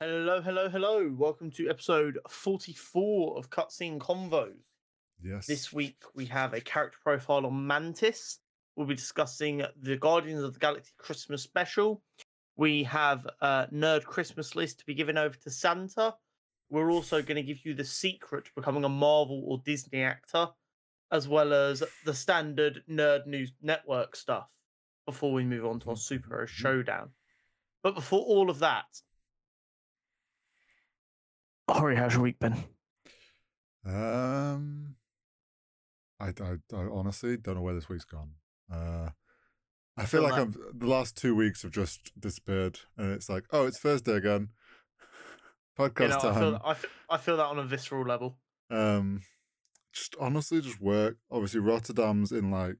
Hello, hello, hello. Welcome to episode 44 of Cutscene Convos. Yes. This week we have a character profile on Mantis. We'll be discussing the Guardians of the Galaxy Christmas special. We have a nerd Christmas list to be given over to Santa. We're also going to give you the secret to becoming a Marvel or Disney actor, as well as the standard Nerd News Network stuff before we move on to our mm-hmm. superhero mm-hmm. showdown. But before all of that, Hurry, how's your week been? Um, I, I, I honestly don't know where this week's gone. Uh, I feel like. I'm the last two weeks have just disappeared, and it's like, oh, it's Thursday again. Podcast You know, I time. feel, I, feel, I feel that on a visceral level. Um, just honestly, just work. Obviously, Rotterdam's in like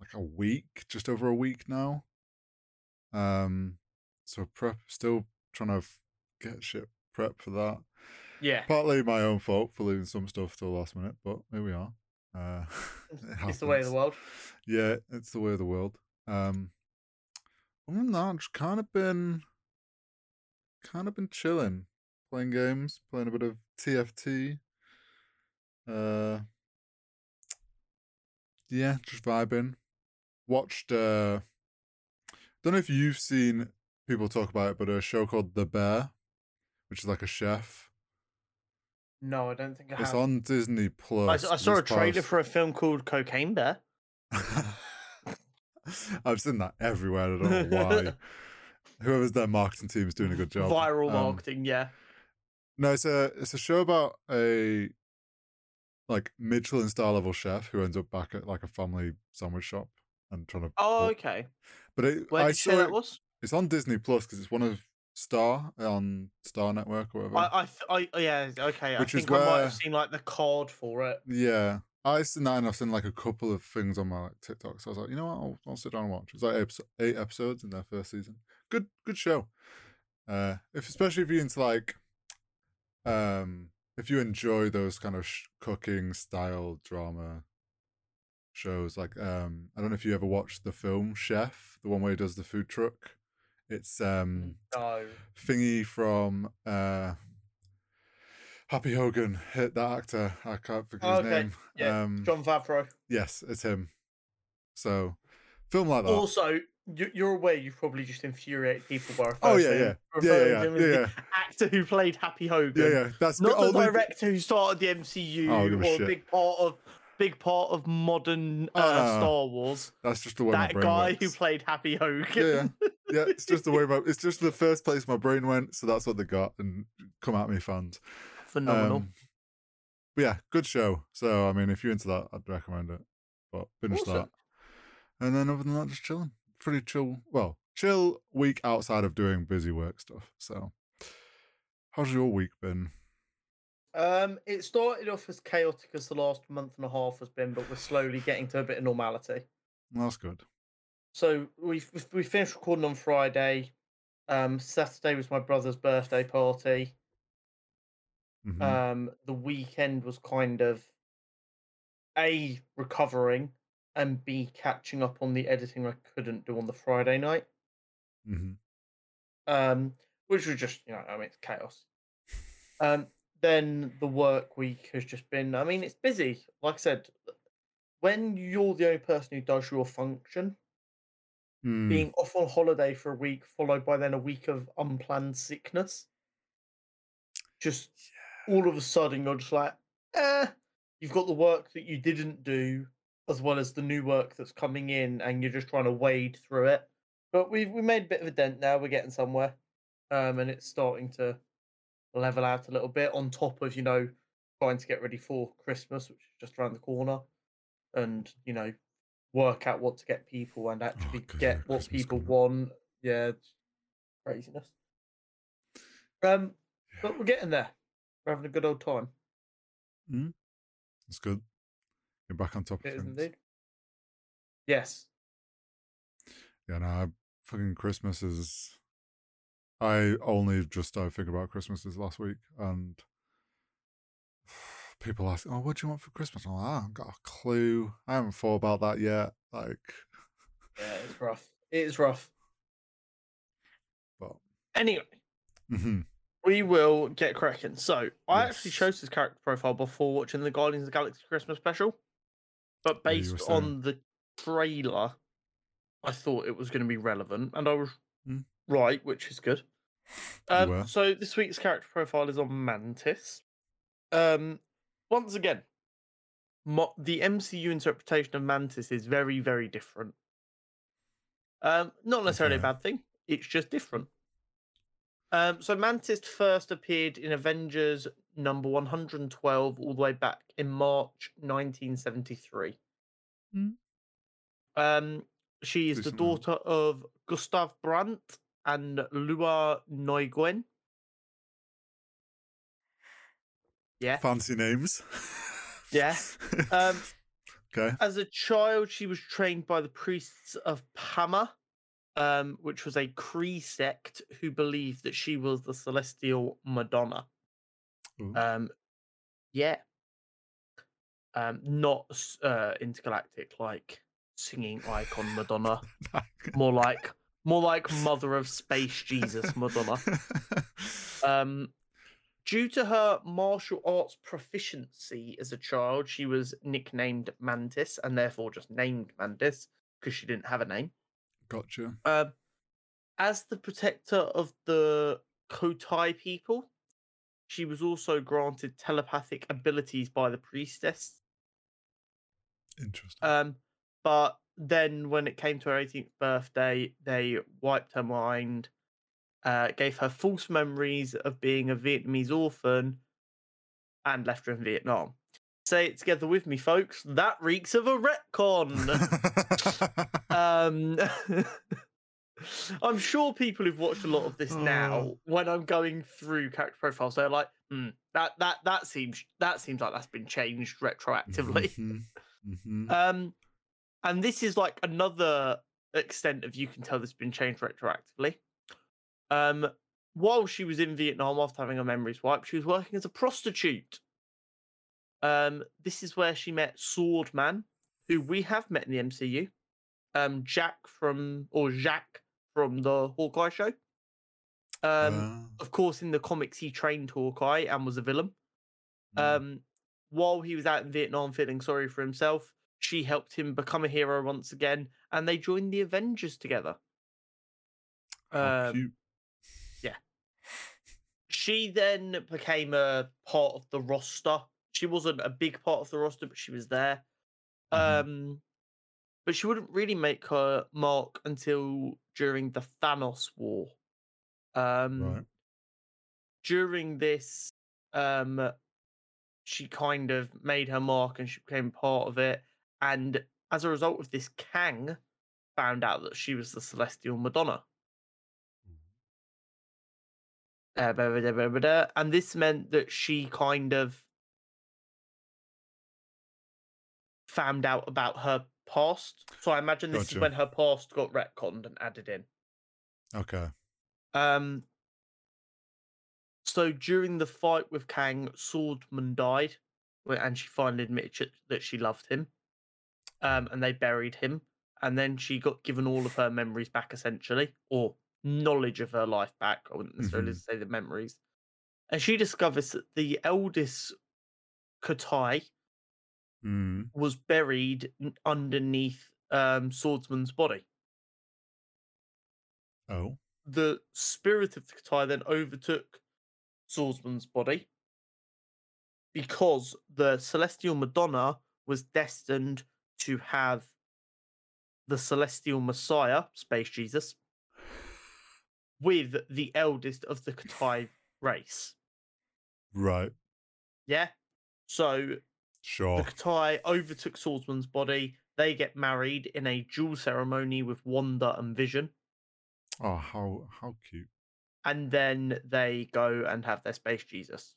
like a week, just over a week now. Um, so prep, still trying to get shit prep for that. Yeah, Partly my own fault for leaving some stuff till the last minute, but here we are. Uh, it it's the way of the world. Yeah, it's the way of the world. Um, other than that, just kind of been, kind of been chilling, playing games, playing a bit of TFT. Uh, yeah, just vibing. Watched. Uh, don't know if you've seen people talk about it, but a show called The Bear, which is like a chef. No, I don't think I It's have. on Disney I, Plus. s- I saw a this trailer past- for a film called Cocaine Bear. I've seen that everywhere. I don't know why. Whoever's their marketing team is doing a good job. Viral Um, marketing, yeah. No, it's a it's a show about a like Michelin star level chef who ends up back at like a family sandwich shop and trying to. Oh, okay. But it, Where I did you say saw that was? It's on Disney Plus because it's one of Star on Star Network or whatever. I, I, I, yeah, okay. Which I is think I might have seen like the card for it. Yeah. I seen that and I've seen like a couple of things on my like TikTok. So I was like, you know what, I'll, I'll sit down and watch. It's like eight, eight episodes in their first season. Good, good show. Uh, if especially if you're into like, um, if you enjoy those kind of sh- cooking style drama shows, like um, I don't know if you ever watched the film Chef, the one where he does the food truck. It's um No. thingy from uh Happy Hogan, hit that actor. I can't forget his Okay, name. yeah, um, Jon Favreau. yes, it's him. So, film like that. Also, you- you're aware you've probably just infuriated people by referring, Oh, yeah, to him- yeah. Yeah, yeah, to him yeah, yeah. the actor who played Happy Hogan. yeah, yeah. That's Not the director who started the MCU I don't give a or a big part of big part of modern Oh, uh, no. Star Wars. That's just the way That guy works. who played Happy Hogan. Yeah, yeah. yeah, it's just the way my. It's just the first place my brain went, so that's what they got. And come at me, fans. Phenomenal. Um, but yeah, good show. So I mean, if you're into that, I'd recommend it. But finish Awesome. that, and then other than that, just chilling. Pretty chill. Well, chill week outside of doing busy work stuff. So, how's your week been? Um, it started off as chaotic as the last month and a half has been, but we're slowly getting to a bit of normality. That's good. So we we finished recording on Friday. Um, Saturday was my brother's birthday party. Mhm. Um, the weekend was kind of a recovering and b catching up on the editing I couldn't do on the Friday night. Mhm. um, which was just you know, I mean, it's chaos. Um, then the work week has just been. I mean, it's busy. Like I said, when you're the only person who does your function, Mm, being off on holiday for a week, followed by then a week of unplanned sickness, just all of a sudden you're just like, eh, you've got the work that you didn't do, as well as the new work that's coming in, and you're just trying to wade through it. But we've we made a bit of a dent now. We're getting somewhere, um, and it's starting to level out a little bit. On top of you know trying to get ready for Christmas, which is just around the corner, and you know work out what to get people and actually 'cause get what Christmas people coming want. Yeah, craziness. Um, but we're getting there. We're having a good old time. It's good. You're back on top of things. indeed. Yes. Yeah, no, fucking Christmas is. I only just started thinking about Christmas this last week, and people ask, "Oh, what do you want for Christmas?" I'm like, "I haven't got a clue. I haven't thought about that yet." Like, Yeah, it's rough. It is rough. but Anyway, hmm we will get cracking. So I actually chose this character profile before watching the Guardians of the Galaxy Christmas special, but Yeah, you were based on the trailer, I thought it was going to be relevant, and I was Mm. right, which is good. Um, so this week's character profile is on Mantis. Um, once again, mo- the MCU interpretation of Mantis is very, very different. Um, not necessarily a bad thing. It's just different. Um, so Mantis first appeared in Avengers number 112 all the way back in March 1973. Mm. Um, she is the Decent amount. daughter of Gustav Brandt and Lua Nguyen. Yeah. Fancy names. Yeah. Um, okay. As a child, she was trained by the priests of Pama, um, which was a Kree sect who believed that she was the celestial Madonna. Ooh. Um, yeah. Um, not uh, intergalactic like singing icon Madonna. More like more like Mother of Space Jesus Madonna. Um, due to her martial arts proficiency as a child, she was nicknamed Mantis and therefore just named Mantis because she didn't have a name. gotcha. Um, as the protector of the Kotai people, she was also granted telepathic abilities by the priestess. Interesting. Um, but then when it came to her 18th birthday, they wiped her mind, uh, gave her false memories of being a Vietnamese orphan, and left her in Vietnam. Say it together with me, folks. That reeks of a retcon. um, I'm sure people who've watched a lot of this now, Oh. when I'm going through character profiles, they're like, hmm, that that that seems that seems like that's been changed retroactively. Mhm, mhm. Um, and this is like another extent of you can tell this has been changed retroactively. Um, while she was in Vietnam after having her memories wiped, she was working as a prostitute. Um, this is where she met Swordsman, who we have met in the MCU. Um, Jack from or Jack from the Hawkeye show. Um, Ah, of course, in the comics, he trained Hawkeye and was a villain. mm. Um, while he was out in Vietnam feeling sorry for himself, she helped him become a hero once again, and they joined the Avengers together. Um, cute. She then became a part of the roster. She wasn't a big part of the roster, but she was there. Mhm. Um, but she wouldn't really make her mark until during the Thanos War. Um, Right. during this, um, she kind of made her mark and she became part of it. And as a result of this, Kang found out that she was the Celestial Madonna. Uh, blah, blah, blah. And this meant that she kind of found out about her past. So I imagine this Gotcha. is when her past got retconned and added in. Okay. Um. So during the fight with Kang, Swordsman died, and she finally admitted that she loved him. Um, and they buried him, and then she got given all of her memories back, essentially, or knowledge of her life back. I wouldn't necessarily Mhm. say the memories. And she discovers that the eldest Katai Mm. was buried underneath um, Swordsman's body. Oh. the spirit of the Katai then overtook Swordsman's body because the Celestial Madonna was destined to have the Celestial Messiah, Space Jesus, with the eldest of the Katai race. Right. Yeah? So Sure. the Katai overtook Swordsman's body. They get married in a dual ceremony with Wanda and Vision. Oh, how how cute. And then they go and have their Space Jesus.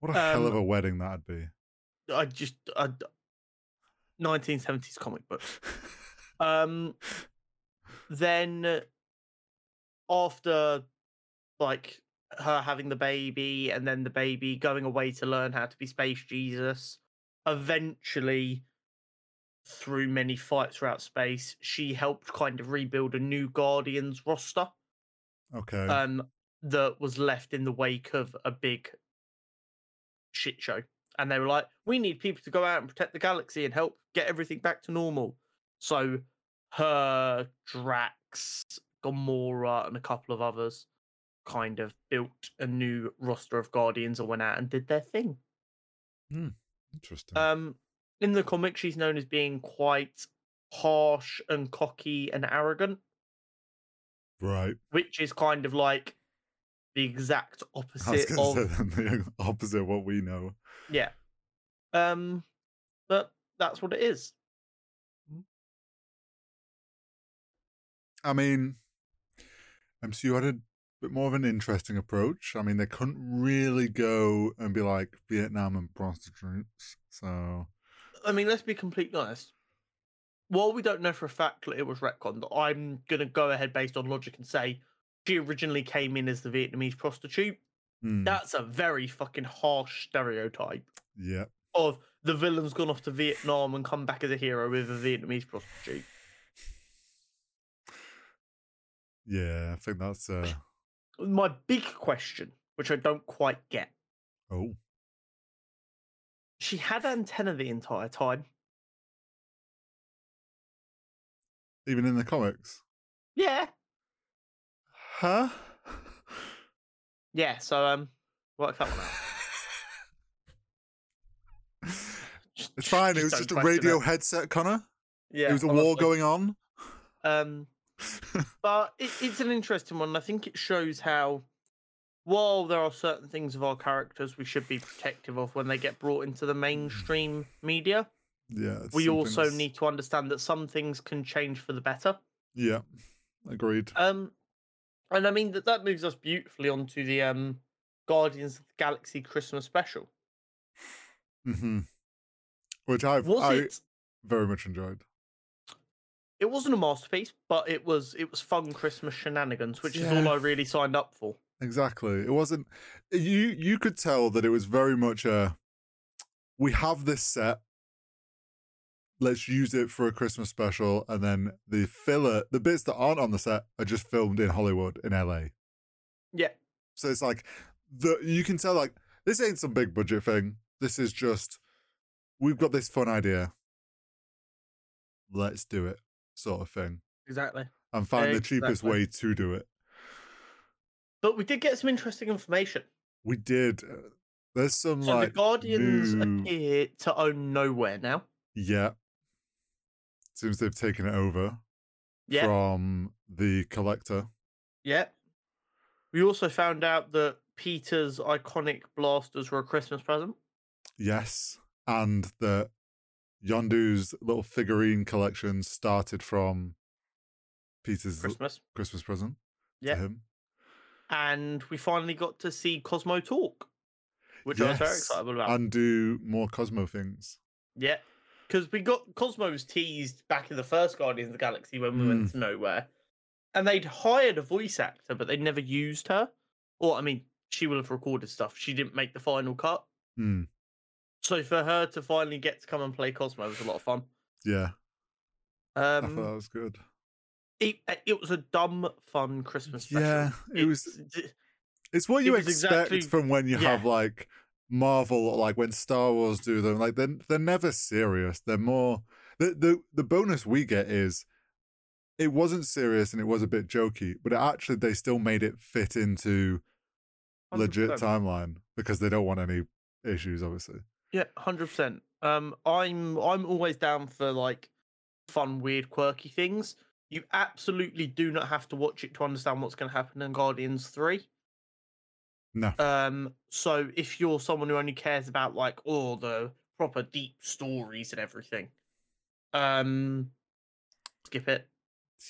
What a hell of Um, a wedding that'd be. I just I, 1970s comic book. Um, then after like her having the baby and then the baby going away to learn how to be Space Jesus, eventually through many fights throughout space, she helped kind of rebuild a new Guardians roster. Okay. um, that was left in the wake of a big shit show. And they were like, we need people to go out and protect the galaxy and help get everything back to normal. So her, Drax, Gamora, and a couple of others kind of built a new roster of Guardians and went out and did their thing. Interesting. Um, in the comic, she's known as being quite harsh and cocky and arrogant, right. which is kind of like the exact opposite of the opposite of what we know. yeah. Um, but that's what it is. I mean, MCU had a bit more of an interesting approach. I mean, they couldn't really go and be like Vietnam and prostitutes. So, I mean, let's be completely honest. While we don't know for a fact that it was retconned, I'm gonna go ahead based on logic and say she originally came in as the Vietnamese prostitute. hmm, That's a very fucking harsh stereotype yeah. of the villain's gone off to Vietnam and come back as a hero with a Vietnamese prostitute. Yeah, I think that's uh My big question, which I don't quite get, oh. she had antenna the entire time. Even in the comics. Yeah, Huh? yeah. So um, work that one out. It's fine. It was just a radio headset, Conor. Yeah, it was a war going on. Um, but it, it's an interesting one. I think it shows how, while there are certain things of our characters we should be protective of when they get brought into the mainstream media, yeah. we also that's- need to understand that some things can change for the better. Yeah. Agreed. Um, and I mean that that moves us beautifully onto the um Guardians of the Galaxy Christmas special. hmm Which I've Was I it? very much enjoyed. It wasn't a masterpiece, but it was it was fun Christmas shenanigans, which is all I really signed up for. Exactly. It wasn't you you could tell that it was very much a we have this set. Let's use it for a Christmas special and then the filler the bits that aren't on the set are just filmed in Hollywood in LA. Yeah, So it's like the you can tell like this ain't some big budget thing. This is just we've got this fun idea. Let's do it, sort of thing. exactly. And find the cheapest Exactly. way to do it. But we did get some interesting information. We did. uh, There's some So like the Guardians new- appear to own Knowhere now. Yeah. Seems they've taken it over Yeah, from the collector. yeah. We also found out that Peter's iconic blasters were a Christmas present. Yes. And that Yondu's little figurine collection started from Peter's Christmas. Christmas present Yeah. to him. And we finally got to see Cosmo talk, which I was very excited about. And do more Cosmo things. Yeah, because we got Cosmos teased back in the first Guardians of the Galaxy when we went to Knowhere, and they'd hired a voice actor, but they never used her. Or I mean, she will have recorded stuff. She didn't make the final cut, Hmm. So for her to finally get to come and play Cosmo was a lot of fun. Yeah. I thought Um, that was good. it it was a dumb, fun Christmas special. Yeah. It was It's- what you was expect exactly- from when you yeah. have like Marvel, or like when Star Wars do them. Like they're they're never serious. They're more the the the bonus we get is it wasn't serious and it was a bit jokey, but it actually they still made it fit into legit 100%. timeline because they don't want any issues, obviously. Yeah, hundred percent. Um, I'm I'm always down for like fun, weird, quirky things. You absolutely do not have to watch it to understand what's going to happen in Guardians Three. No. Um, so if you're someone who only cares about like all the proper deep stories and everything, um, skip it.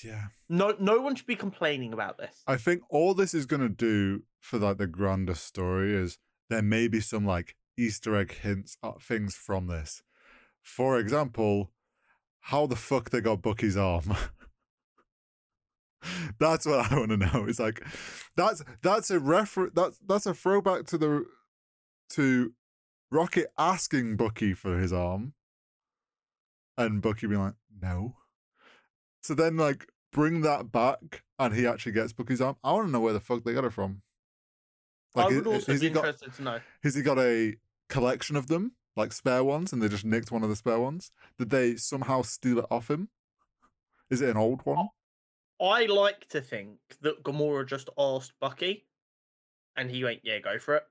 Yeah. No, no one should be complaining about this. I think all this is gonna do for like the grander story is there may be some like Easter egg hints at things from this. For example, how the fuck they got Bucky's arm. that's what I want to know. It's like that's that's a refer that's that's a throwback to the to Rocket asking Bucky for his arm. And Bucky being like, no. So then like bring that back and he actually gets Bucky's arm. I want to know where the fuck they got it from. I Like, would i- also has be got interested to know. has he got a collection of them, like spare ones, and they just nicked one of the spare ones? Did they somehow steal it off him? Is it an old one? I like to think that Gamora just asked Bucky, and he went, "Yeah, go for it."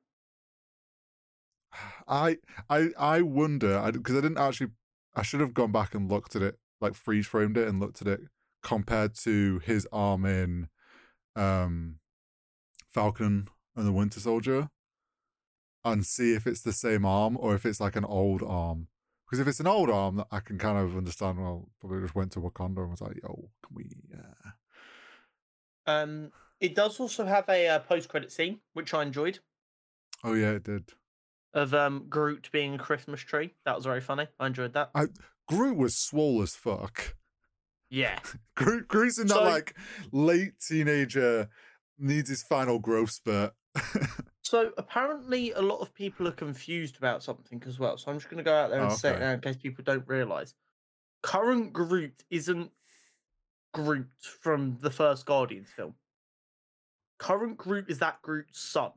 I I I wonder because I, didn't actually. I should have gone back and looked at it, like freeze framed it and looked at it compared to his arm in um Falcon and the Winter Soldier, and see if it's the same arm or if it's like an old arm. Because if it's an old arm, I can kind of understand. Well, probably just went to Wakanda and was like, "Yo, can we?" Uh... Um, it does also have a uh, post-credit scene, which I enjoyed, Oh yeah, it did. of um Groot being a Christmas tree. That was very funny. I enjoyed that. I, Groot was swole as fuck. Yeah, Groot, Groot's in that like late teenager needs his final growth spurt. So apparently, a lot of people are confused about something as well. So I'm just going to go out there and Oh, say it now in case people don't realize. Current Groot isn't Groot from the first Guardians film. Current Groot is that Groot's son.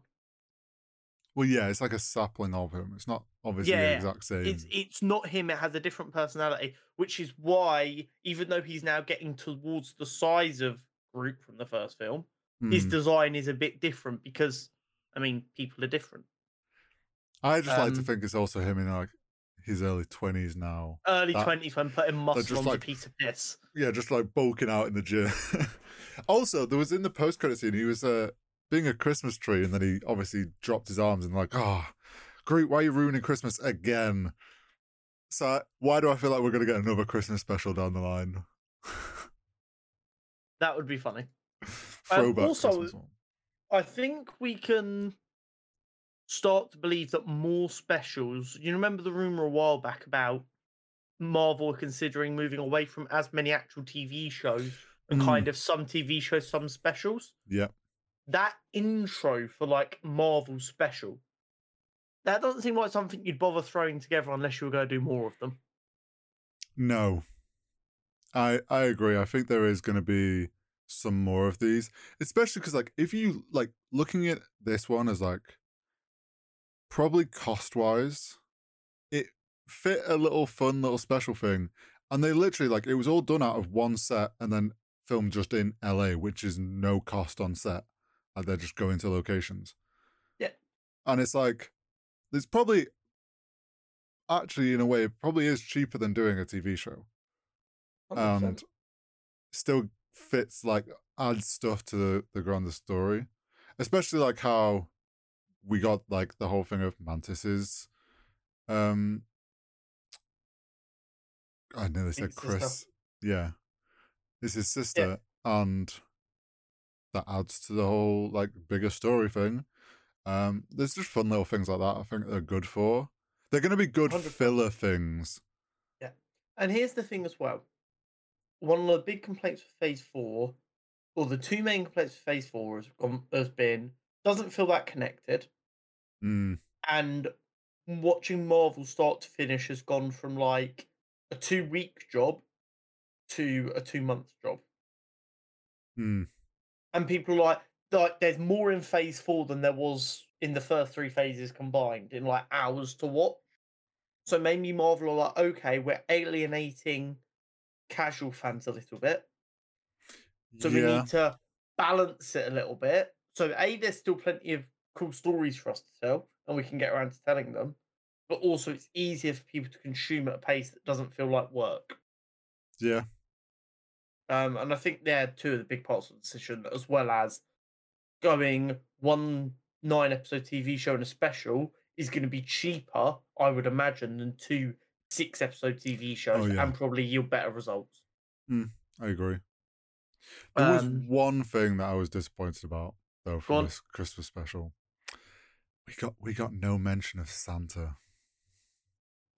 well, yeah, it's like a sapling of him. It's not obviously the exact same. It's it's not him. It has a different personality, which is why even though he's now getting towards the size of Groot from the first film, his Hmm. design is a bit different because I mean people are different. I just like to um, think it's also him in like his early twenties now. Early twenties when putting muscle on like- a piece of piss. Yeah, just like bulking out in the gym. also, there was in the post credit scene, he was uh, being a Christmas tree, and then he obviously dropped his arms and like, oh, Groot, why are you ruining Christmas again? So why do I feel like we're gonna get another Christmas special down the line? That would be funny. Throwback also- Christmas one. I think we can start to believe that more specials. You remember the rumor a while back about Marvel considering moving away from as many actual TV shows and Mm. kind of some TV shows, some specials. Yeah. That intro for like Marvel special. That doesn't seem like something you'd bother throwing together unless you were going to do more of them. No. I I agree. I think there is going to be some more of these, especially because like if you like looking at this one as like probably cost wise, it fit a little fun little special thing, and they literally like it was all done out of one set and then filmed just in LA, which is no cost on set, and they're just going to locations. Yeah. and it's like there's probably actually in a way it probably is cheaper than doing a TV show 100%. and still fits like adds stuff to the, the grander story especially like how we got like the whole thing of mantis's um i nearly said Big sister. chris. Yeah. Is his sister and that adds to the whole like bigger story thing. Um there's just fun little things like that i think they're good for. They're going to be good 100%. filler things. Yeah, And here's the thing as well. One of the big complaints for Phase Four, or the two main complaints for Phase Four, has, has been doesn't feel that connected, mm, and watching Marvel start to finish has gone from like a two week job to a two month job, mm, and people are like like there's more in Phase Four than there was in the first three phases combined in like hours to watch. So maybe Marvel are like, okay, we're alienating casual fans a little bit. So we need to balance it a little bit. So A, there's still plenty of cool stories for us to tell, and we can get around to telling them. But also it's easier for people to consume at a pace that doesn't feel like work. yeah Um, and I think they're two of the big parts of the decision, as well as going one nine episode TV show and a special is going to be cheaper, I would imagine, than two six episode TV shows yeah. and probably yield better results. I agree. There was Um, one thing that I was disappointed about though from this Christmas special. We got we got no mention of Santa.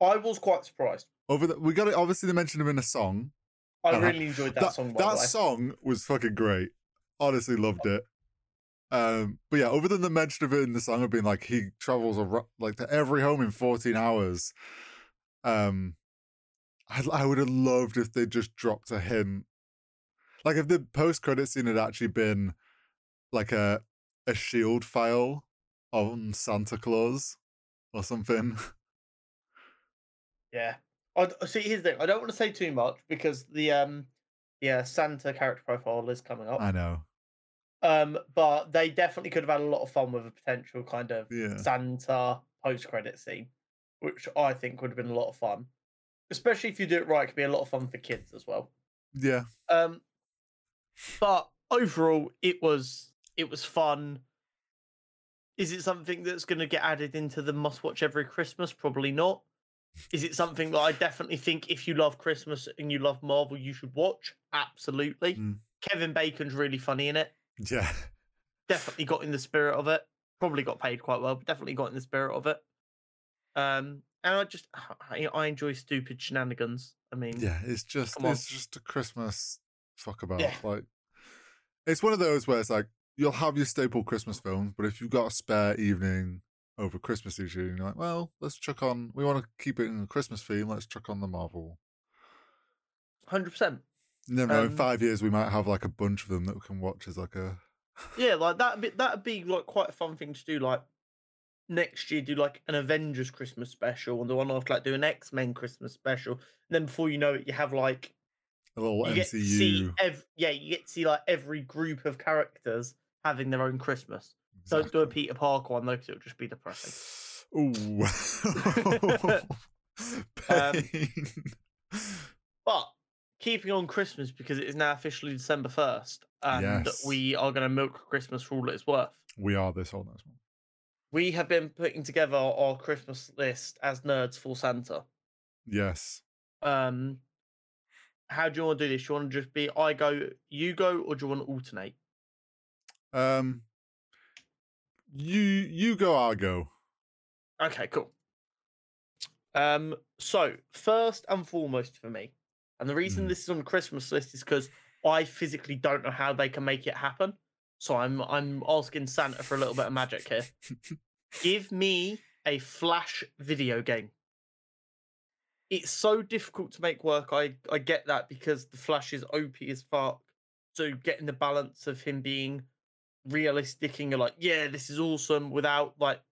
I was quite surprised. Over the, we got it. Obviously, they mentioned him in a song. I Uh-huh. really enjoyed that, that song. By that the way. song was fucking great. Honestly, loved it. Um, but yeah, other than the mention of it in the song of being like he travels ar- like to every home in 14 hours, um, I I would have loved if they just dropped a hint. Like if the post credit scene had actually been like a a shield file on Santa Claus or something. Yeah. I see. Here's the thing. I don't want to say too much because the um, yeah, Santa character profile is coming up. I know. Um, but they definitely could have had a lot of fun with a potential kind of Yeah. Santa post credit scene, which I think would have been a lot of fun. Especially if you do it right, it could be a lot of fun for kids as well. Yeah. Um, but overall, it was it was fun. Is it something that's going to get added into the must watch every Christmas? Probably not. Is it something that I definitely think if you love Christmas and you love Marvel, you should watch? Absolutely. Mm. Kevin Bacon's really funny in it. Yeah. Definitely got in the spirit of it. Probably got paid quite well, but definitely got in the spirit of it. Um, and I just I, I enjoy stupid shenanigans. I mean, Yeah. It's just it's just a Christmas fuck about. Yeah. Like it's one of those where it's like you'll have your staple Christmas films, but if you've got a spare evening over Christmas issue, you're like, well, let's chuck on we want to keep it in a Christmas theme, let's chuck on the Marvel. hundred percent. You never know, in Um, five years we might have like a bunch of them that we can watch as like a Yeah, like that. That'd be like quite a fun thing to do. Like next year, do like an Avengers Christmas special, and the one after like do an X Men Christmas special. And then before you know it, you have like a little you get to see ev- yeah, you get to see like every group of characters having their own Christmas. Don't do a Peter Parker one though, because it'll just be depressing. Ooh. Um, But keeping on Christmas because it is now officially December first, and Yes. we are going to milk Christmas for all it's worth. we are this whole next one. We have been putting together our Christmas list as nerds for Santa. Yes. Um, how do you want to do this? Do you want to just be I go, you go, or do you want to alternate? Um you you go, I'll go. Okay, cool. Um, so first and foremost for me, and the reason Mm. this is on the Christmas list is because I physically don't know how they can make it happen. So I'm I'm asking Santa for a little bit of magic here. Give me a flash video game. It's so difficult to make work. I I get that because the flash is OP as fuck. So getting the balance of him being realistic and you're like, yeah, this is awesome without like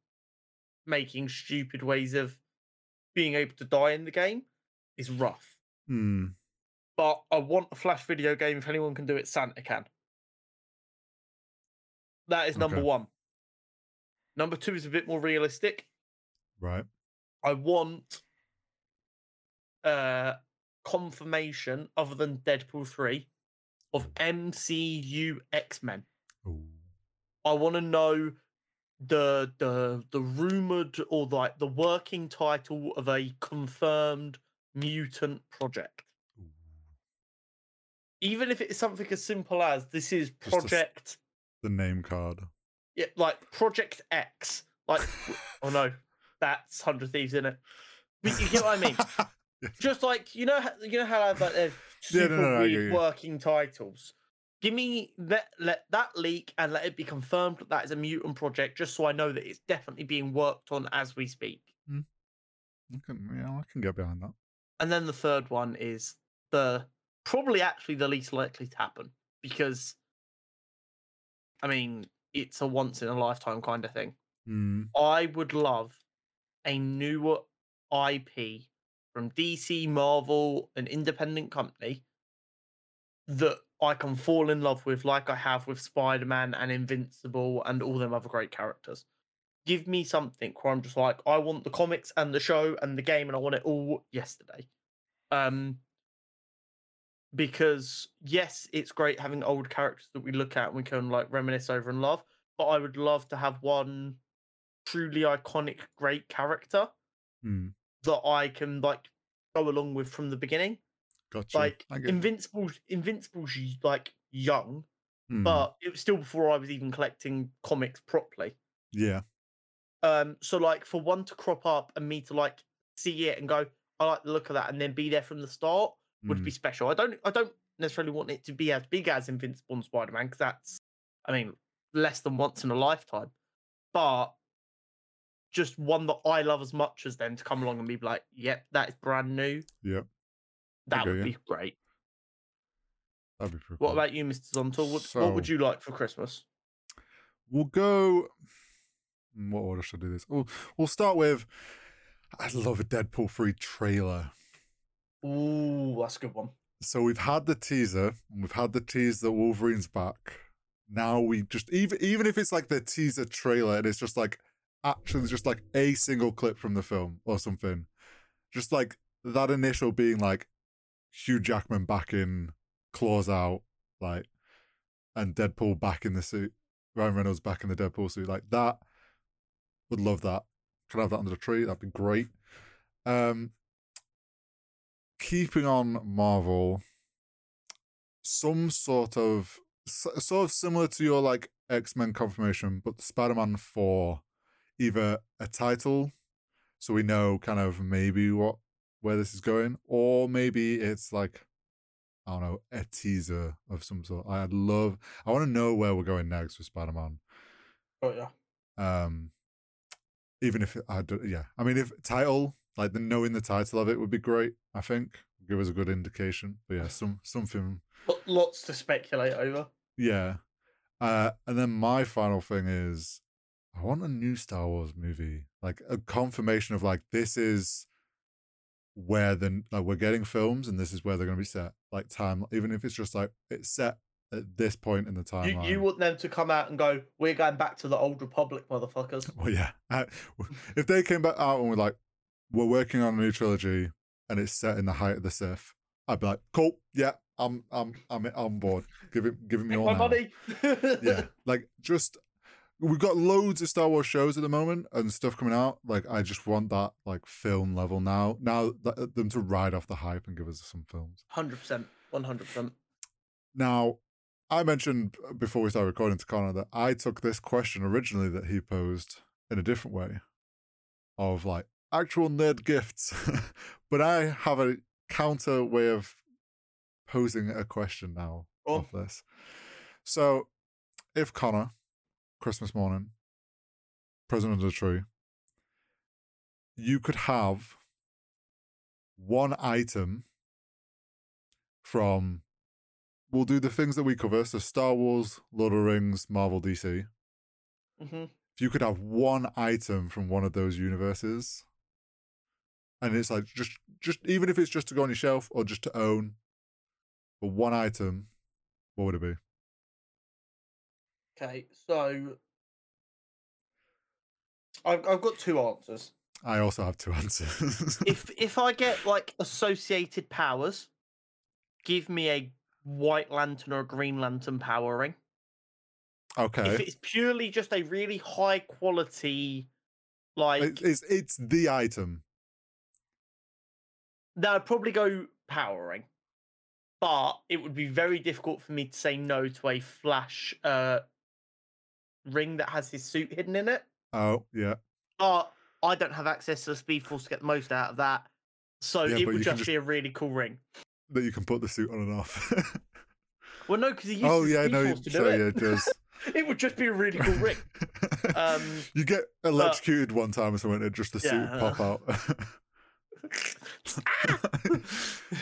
making stupid ways of being able to die in the game is rough. Hmm. But I want a flash video game. If anyone can do it, Santa can. That is number Okay. one. Number two is a bit more realistic. Right. I want uh confirmation other than Deadpool 3 of MCU X-Men. Ooh. I want to know the the the rumored or like the working title of a confirmed mutant project. Ooh. Even if it's something as simple as this is Just a s- project The name card. yeah, like Project X. Like oh no, that's Hundred Thieves in it. But you get what I mean? Just like you know, how, you know how I have like there's Yeah, no, super no, weird you. working titles. Give me that let that leak and let it be confirmed that that is a mutant project, just so I know that it's definitely being worked on as we speak. Hmm. I can, yeah, I can get behind that. And then the third one is the probably actually the least likely to happen because, I mean, it's a once in a lifetime kind of thing. Hmm. I would love a newer IP from DC, Marvel, an independent company that I can fall in love with, like I have with Spider Man and Invincible and all them other great characters. Give me something where I'm just like, I want the comics and the show and the game, and I want it all yesterday. Um, because yes, it's great having old characters that we look at and we can like reminisce over and love, but I would love to have one truly iconic, great character Hmm. that I can like go along with from the beginning. Gotcha. Like Invincible's Invincible's like young, Hmm. but it was still before I was even collecting comics properly. yeah. Um, so like for one to crop up and me to like see it and go, I like the look of that, and then be there from the start would Hmm. be special. I don't I don't necessarily want it to be as big as Invincible and Spider Man because that's I mean less than once in a lifetime, but just one that I love as much as them to come along and be like, yep, that is brand new. Yep. That would be great. That'd be pretty What cool. about you, Mr. Zontal? What, what would you like for Christmas? We'll go. What order should I do this? We'll, we'll start with. I love a Deadpool 3 trailer. Ooh, that's a good one. So we've had the teaser, and we've had the tease that Wolverine's back. Now we just even even if it's like the teaser trailer and it's just like actually just like a single clip from the film or something, just like that initial being like Hugh Jackman back in, claws out, like, and Deadpool back in the suit, Ryan Reynolds back in the Deadpool suit, like that. Would love that. Could have that under the tree. That'd be great. Um, keeping on Marvel, some sort of sort of similar to your like X Men confirmation, but Spider Man Four, either a title, so we know kind of maybe what where this is going, or maybe it's like I don't know a teaser of some sort. I'd love. I want to know where we're going next with Spider Man. Oh yeah. Um, even if I do, yeah, I mean, if title like the knowing the title of it would be great. I think give us a good indication. But yeah, some something Lo- Lots to speculate over. Yeah. Uh, and then my final thing is I want a new Star Wars movie. Like a confirmation of like this is where the like we're getting films and this is where they're gonna be set. Like time even if it's just like it's set at this point in the You, timeline. you want them to come out and go, "We're going back to the old Republic, motherfuckers." Well yeah. I- if they came back out and were like, we're working on a new trilogy and it's set in the height of the Sith, I'd be like, Cool, yeah, I'm I'm I'm on board. Give it give it me Take all my now. money. yeah like just we've got loads of star wars shows at the moment and stuff coming out like i just want that like film level now now that, uh, them to ride off the hype and give us some films Hundred percent. One hundred percent. now i mentioned before we started recording to conor that i took this question originally that he posed in a different way of like actual nerd gifts but i have a counter way of posing a question now on. of this so if conor Christmas morning, present under the tree, you could have one item from. We'll do the things that we cover. So Star Wars, Lord of the Rings, Marvel, DC. hmm If you could have one item from one of those universes, and it's like just, just even if it's just to go on your shelf or just to own, for one item, what would it be? Okay, so I've I've got two answers. I also have two answers. If if I get like associated powers, give me a White Lantern or a Green Lantern power ring. okay. If it's purely just a really high quality, like It's it's the item. Then I'd probably go power ring. But it would be very difficult for me to say no to a flash uh ring that has his suit hidden in it. Oh yeah, But I don't have access to the speed force to get the most out of that. So Yeah, it would just, just- be a really cool ring. that you can put the suit on and off. Well, no, because he uses oh yeah, speed no, force to do sorry, it. yeah, it does. it would just be a really cool ring. Um, you get electrocuted one time or something, and just the suit Yeah. pop out. Ah!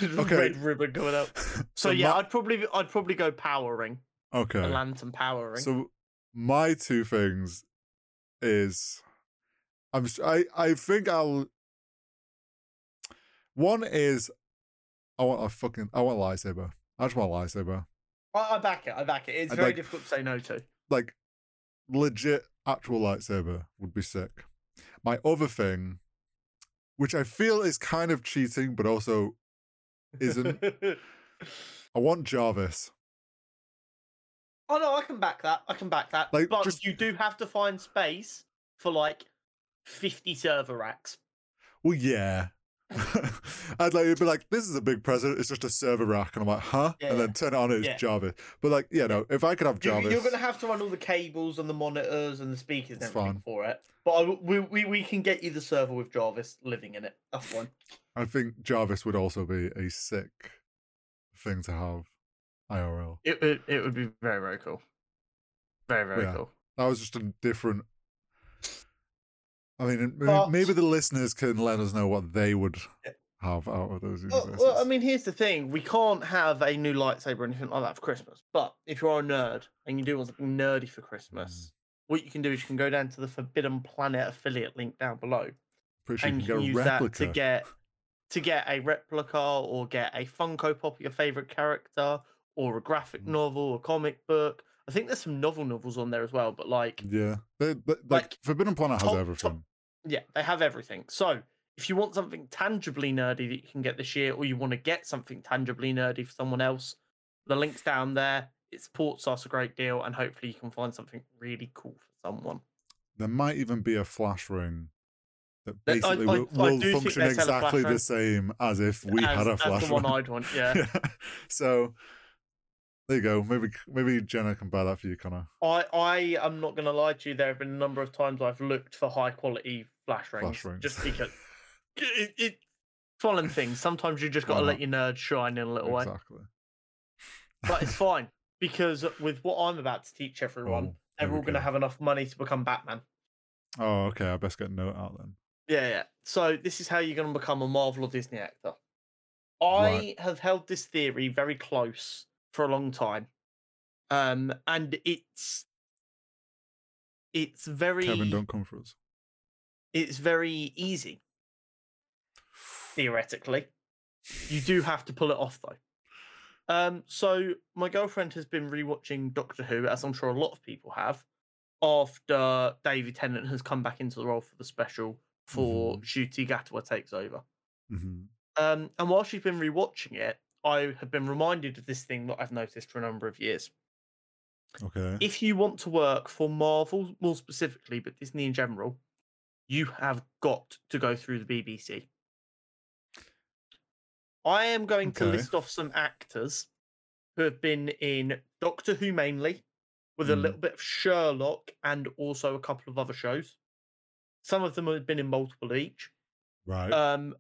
Okay. Red ribbon coming out. So, yeah, my- I'd probably I'd probably go power ring. okay. A lantern power ring. So my two things is I'm s- I I think I'll one is I want a fucking I want a lightsaber. I just want a lightsaber. I, I back it. I back it. It's I'd very like- difficult to say no to. Like legit actual lightsaber would be sick. My other thing, which I feel is kind of cheating, but also isn't, I want Jarvis. oh no, I can back that. I can back that. Like, but just- you do have to find space for like fifty server racks. Well, yeah. I'd like it'd be like, this is a big present. It's just a server rack, and I'm like, huh? Yeah, and then turn it on, it's yeah. Jarvis. But like, you know, if I could have Jarvis, you're going to have to run all the cables and the monitors and the speakers and everything fine. for it. But I, we, we we can get you the server with Jarvis living in it. That's fine. I think Jarvis would also be a sick thing to have IRL. It it, it would be very very cool. Very very Yeah. cool. That was just a different. I mean, But- maybe the listeners can let us know what they would have out of those Well, universes. well, I mean, here's the thing: we can't have a new lightsaber or anything like that for Christmas. But if you are a nerd and you do want something nerdy for Christmas, what you can do is you can go down to the Forbidden Planet affiliate link down below, Pretty and you you can can use that to get to get a replica or get a Funko Pop of your favorite character or a graphic Mm. novel, a comic book. I think there's some novel novels on there as well. But like, Yeah, they, they, like, Like, Forbidden Planet has top- top- everything. Yeah, they have everything. So if you want something tangibly nerdy that you can get this year, or you want to get something tangibly nerdy for someone else, the link's down there. It supports us a great deal, and hopefully you can find something really cool for someone. There might even be a flash ring that Th- I- basically I- will, will think function they sell a flash exactly the same as if we as, had a flash as the one ring. I'd want, yeah. so there you go. Maybe maybe Jenna can buy that for you, Conor. I I am not going to lie to you. There have been a number of times I've looked for high quality flash rings, Flash rings. just because it, it, it's one of them things. Sometimes you just got to let your nerd shine in a little way. Exactly. but it's fine because with what I'm about to teach everyone, Oh, they're all going to have enough money to become Batman. Oh, okay. I best get a note out then. Yeah, yeah. So this is how you're going to become a Marvel or Disney actor. I Right. have held this theory very close for a long time, um, and it's it's very Kevin, don't come for us. it's very easy theoretically. You do have to pull it off though. Um, so my girlfriend has been rewatching Doctor Who, as I'm sure a lot of people have, after David Tennant has come back into the role for the special for Mhm. Ncuti Gatwa takes over. hmm Um, and while she's been rewatching it, I have been reminded of this thing that I've noticed for a number of years. Okay. If you want to work for Marvel more specifically, but Disney in general, you have got to go through the BBC. I am going to list off some actors who have been in Doctor Who mainly, with a Mm. little bit of Sherlock and also a couple of other shows. Some of them have been in multiple each. right. Um,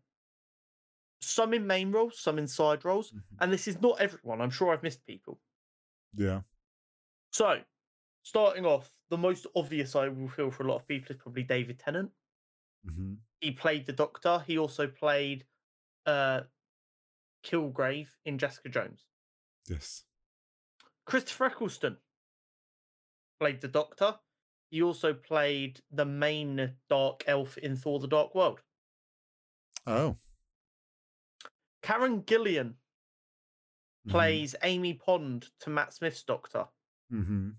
some in main roles, some in side roles, Mhm. and this is not everyone. I'm sure I've missed people. yeah. So, starting off, the most obvious I will feel for a lot of people is probably David Tennant. hmm He played the Doctor. He also played uh, Kilgrave in Jessica Jones. Yes. Christopher Eccleston played the Doctor. He also played the main Dark Elf in Thor: The Dark World. Oh. Karen Gillan Mhm. plays Amy Pond to Matt Smith's Doctor. Mm-hmm.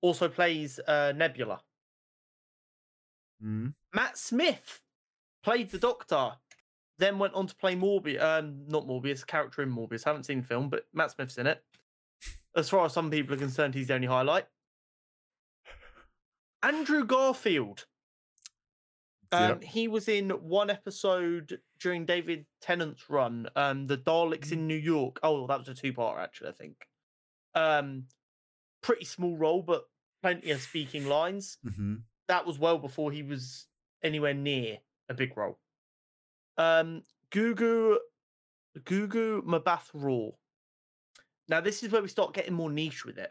Also plays uh, Nebula. hmm Matt Smith played the Doctor, then went on to play Morbius. Um, not Morbius, a character in Morbius. haven't seen the film, but Matt Smith's in it. As far as some people are concerned, he's the only highlight. Andrew Garfield. Um, Yep. He was in one episode during David Tennant's run, um, The Daleks in New York. Oh, that was a two part actually, I think. Um, pretty small role, but plenty of speaking lines hmm that was well before he was anywhere near a big role. Um, Gugu, Gugu Mbatha-Raw. Now this is where we start getting more niche with it.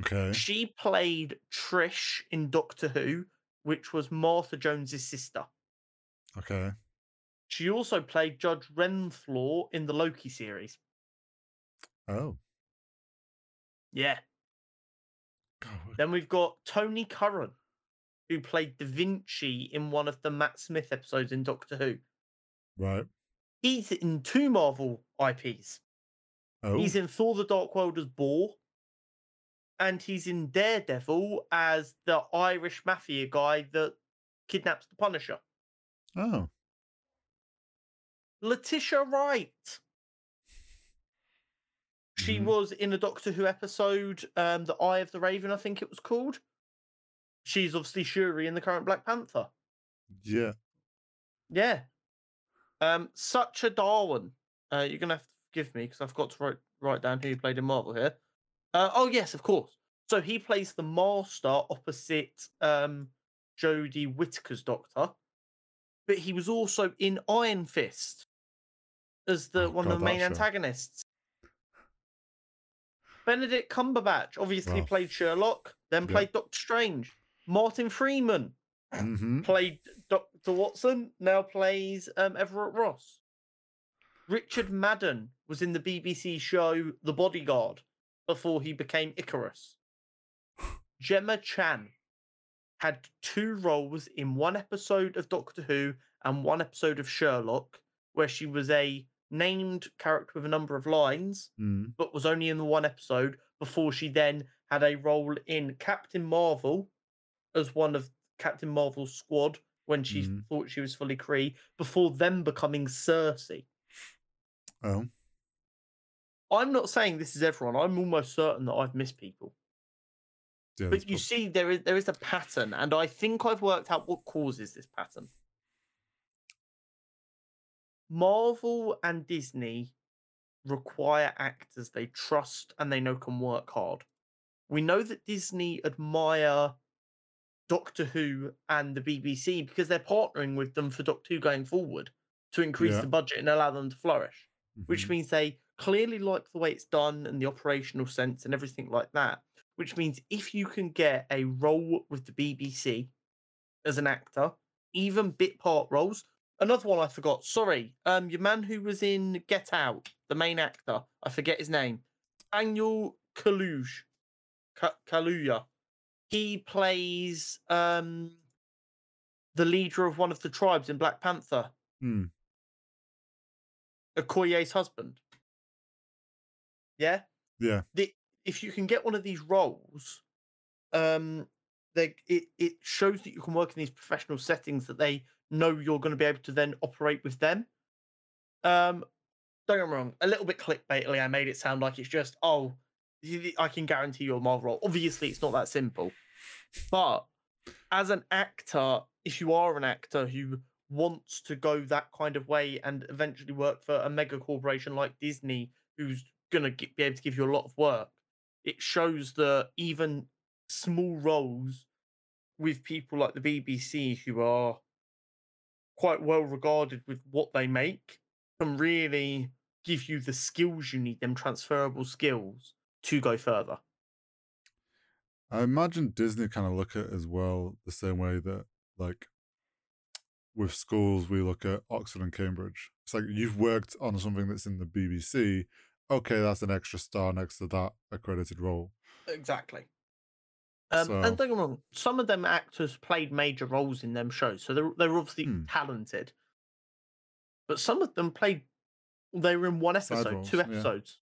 Okay. She played Trish in Doctor Who, which was Martha Jones's sister. Okay. She also played Judge Renflaw in the Loki series. Oh. Yeah. God, Then we've got Tony Curran, who played Da Vinci in one of the Matt Smith episodes in Doctor Who. Right. He's in two Marvel IPs. Oh. He's in Thor: The Dark World as Bor, and he's in Daredevil as the Irish mafia guy that kidnaps the Punisher. Oh. Letitia Wright. She Mhm. was in a Doctor Who episode, um, The Eye of the Raven, I think it was called. She's obviously Shuri in the current Black Panther. Yeah. Yeah. Um, Sacha Dhawan. Uh, you're gonna have to forgive me because I've got to write write down who he played in Marvel here. Uh, oh yes, of course. So he plays the Master opposite um Jodie Whittaker's Doctor, but he was also in Iron Fist as the Oh, one God, of the main antagonists. Benedict Cumberbatch obviously played Sherlock, then Yeah. played Doctor Strange. Martin Freeman hmm played Dr. Watson, now plays um, Everett Ross. Richard Madden was in the BBC show The Bodyguard before he became Ikaris. Gemma Chan had two roles in one episode of Doctor Who and one episode of Sherlock, where she was a named character with a number of lines, Mm. but was only in the one episode before she then had a role in Captain Marvel as one of Captain Marvel's squad when she Mhm. thought she was fully Kree, before then becoming Sersi. Oh. I'm not saying this is everyone. I'm almost certain that I've missed people. Yeah, But you prob- see, there is there is a pattern, and I think I've worked out what causes this pattern. Marvel and Disney require actors they trust and they know can work hard. We know that Disney admire Doctor Who and the BBC because they're partnering with them for Doctor Who going forward to increase Yeah. the budget and allow them to flourish which Mhm. means they clearly like the way it's done and the operational sense and everything like that. Which means if you can get a role with the BBC as an actor, even bit part roles. Another one I forgot. Sorry, um, your man who was in Get Out, the main actor. I forget his name. Daniel Kaluuya. Kaluuya. He plays um the leader of one of the tribes in Black Panther. Hmm. Okoye's husband. Yeah, Yeah. the, if you can get one of these roles, um, they it it shows that you can work in these professional settings that they know you're going to be able to then operate with them. Um, don't get me wrong, a little bit clickbaitily, I made it sound like it's just oh, I can guarantee you a Marvel role. Obviously, it's not that simple, but as an actor, if you are an actor who wants to go that kind of way and eventually work for a mega corporation like Disney, who's going to be able to give you a lot of work, it shows that even small roles with people like the BBC who are quite well regarded with what they make can really give you the skills you need, them transferable skills to go further. I imagine Disney kind of look at it as well the same way that, like, with schools, we look at Oxford and Cambridge. It's like you've worked on something that's in the BBC. Okay, that's an extra star next to that accredited role. Exactly. Um, So- And don't get me wrong, some of them actors played major roles in them shows, so they're they're obviously Hmm. talented. But some of them played. They were in one episode, roles, two yeah. episodes.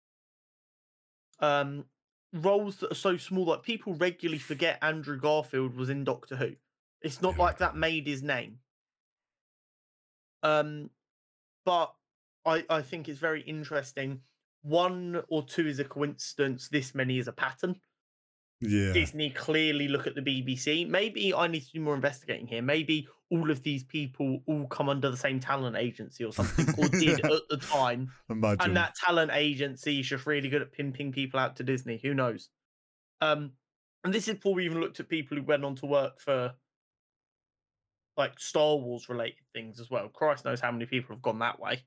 Um, roles that are so small, like people regularly forget Andrew Garfield was in Doctor Who. It's not Yeah. like that made his name. Um, but I I think it's very interesting. One or two is a coincidence. This many is a pattern. Yeah. Disney clearly look at the BBC. Maybe I need to do more investigating here. Maybe all of these people all come under the same talent agency or something, or did at the time. Imagine. And that talent agency is just really good at pimping people out to Disney. Who knows? Um, and this is before we even looked at people who went on to work for like Star Wars related things as well. Christ knows how many people have gone that way.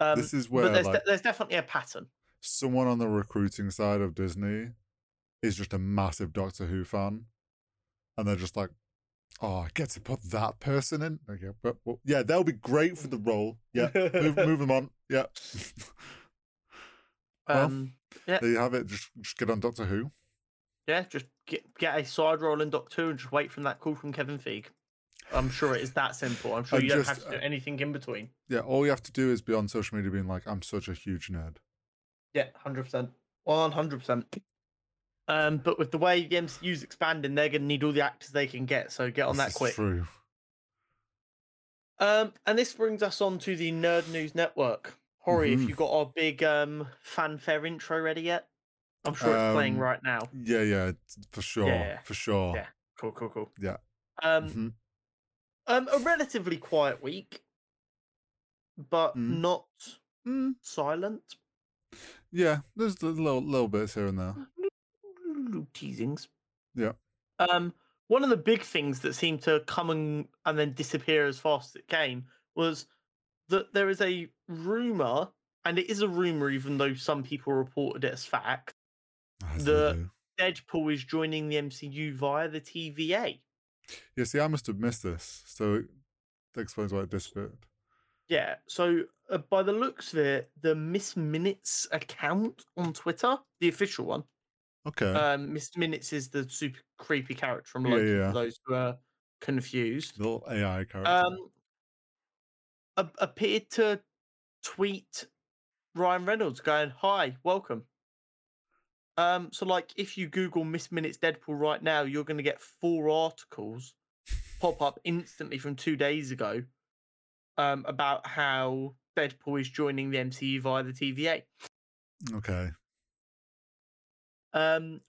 Um, this is but where there's, like, de- there's definitely a pattern. someone on the recruiting side of Disney is just a massive Doctor Who fan, and they're just like, "Oh, I get to put that person in." Yeah, but, well, yeah, they'll be great for the role. Yeah, move, move them on. Yeah, well, Um, there you have it. Just, just get on Doctor Who. Yeah, just get get a side roll in Doctor Who and just wait for that call from Kevin Feige. I'm sure it is that simple. I'm sure And you don't have to do uh, anything in between. Yeah, all you have to do is be on social media being like, "I'm such a huge nerd." Yeah, hundred percent, one hundred percent. Um, but with the way the MCU's expanding, they're going to need all the actors they can get. So get on This that quick. True. Um, and this brings us on to the Nerd News Network. Hori, Mhm. if you've got our big um fanfare intro ready yet? I'm sure it's playing Um, right now. Yeah, yeah, for sure, Yeah, for sure. yeah. Cool, cool, cool. Yeah. Um, Mhm. um, a relatively quiet week, but Mm. not Mm, silent. yeah, there's a little little bits here and there. Little teasings. Yeah. Um, one of the big things that seemed to come and, and then disappear as fast as it came was that there is a rumor, and it is a rumor, even though some people reported it as fact. They The- Deadpool is joining the MCU via the TVA. Yeah, see, I must have missed this, so it explains why it disappeared. Yeah. So uh, by the looks of it, the Miss Minutes account on Twitter, the official one. Okay. Um, Miss Minutes is the super creepy character from Loki. yeah. For those who are confused, Little AI character. um, a- appeared to tweet Ryan Reynolds going, "Hi, welcome." Um, so like, if you Google Miss Minutes Deadpool right now, you're going to get four articles pop up instantly from two days ago, um, about how Deadpool is joining the MCU via the TVA. okay. Um,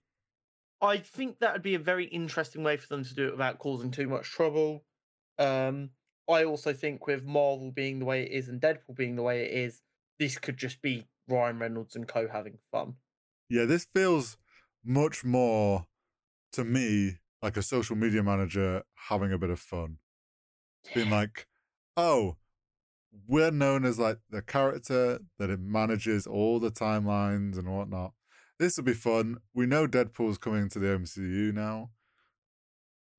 I think that would be a very interesting way for them to do it without causing too much trouble. Um, I also think with Marvel being the way it is and Deadpool being the way it is, this could just be Ryan Reynolds and co having fun. Yeah, this feels much more to me like a social media manager having a bit of fun. Being like, oh, we're known as like the character that it manages all the timelines and whatnot. This will be fun. We know Deadpool's coming to the MCU now.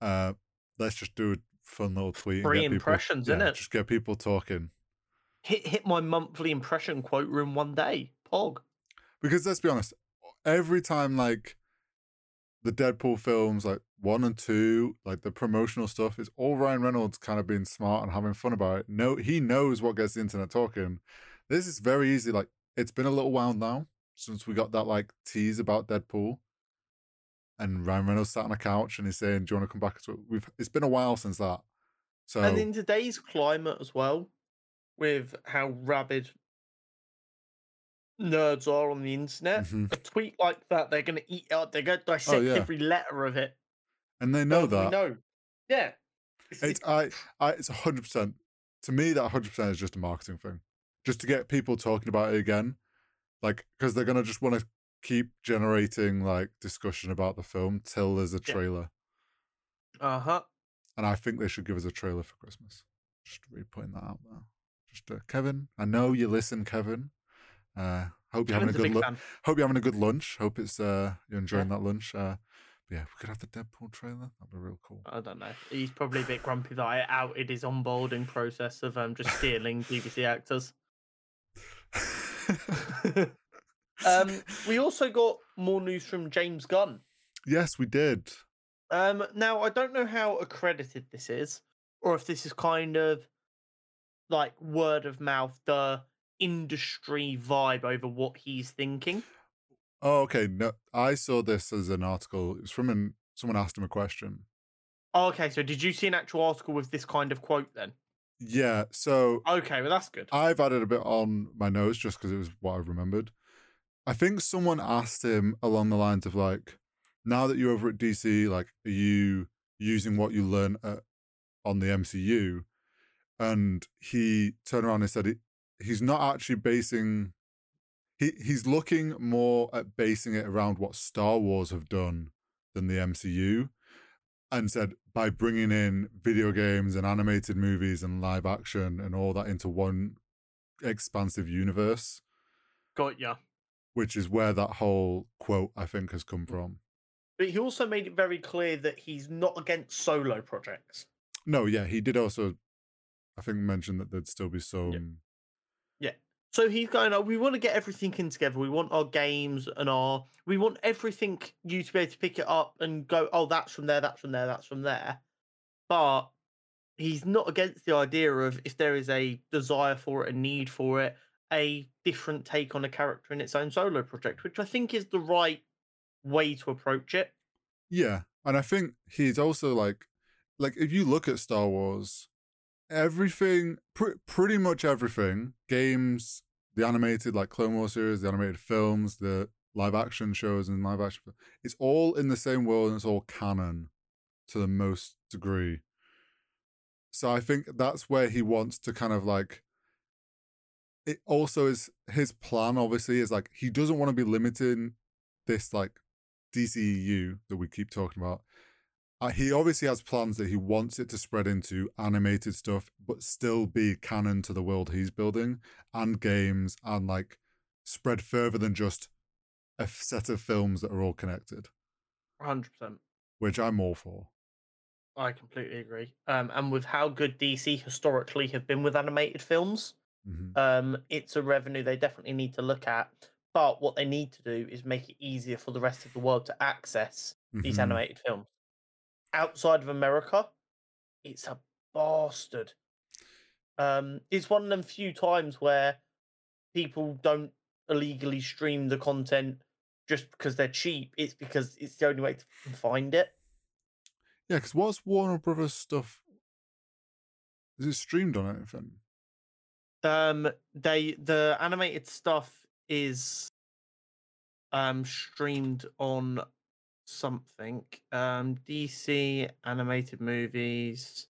Uh, let's just do a fun little tweet. Free get people- impressions, yeah, innit? Just get people talking. Hit hit my monthly impression quote room one day. Pog. because let's be honest, every time like the Deadpool films, like one and two, like the promotional stuff, is all Ryan Reynolds kind of being smart and having fun about it. No, he knows what gets the internet talking. This is very easy. Like it's been a little while now since we got that like tease about Deadpool, and Ryan Reynolds sat on a couch and he's saying, "Do you want to come back?" to it?" We've it's been a while since that. So And in today's climate as well, with how rabid nerds are on the internet, Mhm. a tweet like that, they're going to eat out. They're going to dissect yeah. every letter of it. and they know that. know. Yeah. It's, It's I, I it's hundred percent. To me, that hundred percent is just a marketing thing, just to get people talking about it again, like because they're gonna just want to keep generating like discussion about the film till there's a Yeah. trailer, uh huh. and I think they should give us a trailer for Christmas. Just really putting that out there. Just uh, Kevin, I know you listen, Kevin. Uh, hope you're having a good big lu- hope you're having a good lunch. Hope it's uh you're enjoying that lunch. Uh, but yeah, we could have the Deadpool trailer. That'd be real cool. I don't know. He's probably a bit grumpy that I outed his onboarding process of um just stealing BBC actors. um, we also got more news from James Gunn. yes, we did. Um, now I don't know how accredited this is, or if this is kind of like word of mouth, the industry vibe over what he's thinking. Oh, okay. No, I saw this as an article. It was from an someone asked him a question. Oh, okay, so did you see an actual article with this kind of quote then? Yeah, so Okay, well that's good. I've added a bit on my notes just because it was what I remembered. I think someone asked him along the lines of like, now that you're over at DC, like, are you using what you learn at, on the MCU? And he turned around and said he, he's not actually basing. He he's looking more at basing it around what Star Wars have done than the MCU, and said by bringing in video games and animated movies and live action and all that into one expansive universe, Got ya. which is where that whole quote I think has come mm. from. But he also made it very clear that he's not against solo projects. No, yeah, he did also, I think, mention that there'd still be some. So he's going, oh, we want to get everything in together. We want our games and our, we want everything you to be able to pick it up and go, oh, that's from there, that's from there, that's from there. But he's not against the idea of if there is a desire for it, a need for it, a different take on a character in its own solo project, which I think is the right way to approach it. Yeah, and I think he's also like, like if you look at Star Wars, everything, pr- pretty much everything, games, the animated like Clone Wars series, the animated films, the live action shows and live action, it's all in the same world and it's all canon to the most degree. So I think that's where he wants to kind of like. It also is his plan. Obviously, is like he doesn't want to be limiting this like DCEU that we keep talking about. Uh, he obviously has plans that he wants it to spread into animated stuff, but still be canon to the world he's building and games and like spread further than just a f- set of films that are all connected, 100%. which I'm all for. I completely agree. Um, and with how good DC historically have been with animated films, Mhm. Um, it's a revenue they definitely need to look at. But what they need to do is make it easier for the rest of the world to access these Mhm. animated films. Outside of America, it's a bastard. Um, it's one of them few times where people don't illegally stream the content just because they're cheap. It's because it's the only way to find it. Yeah, because what's Warner Brothers stuff? Is it streamed on anything? Um, they the animated stuff is um streamed on something. Um, DC animated movies.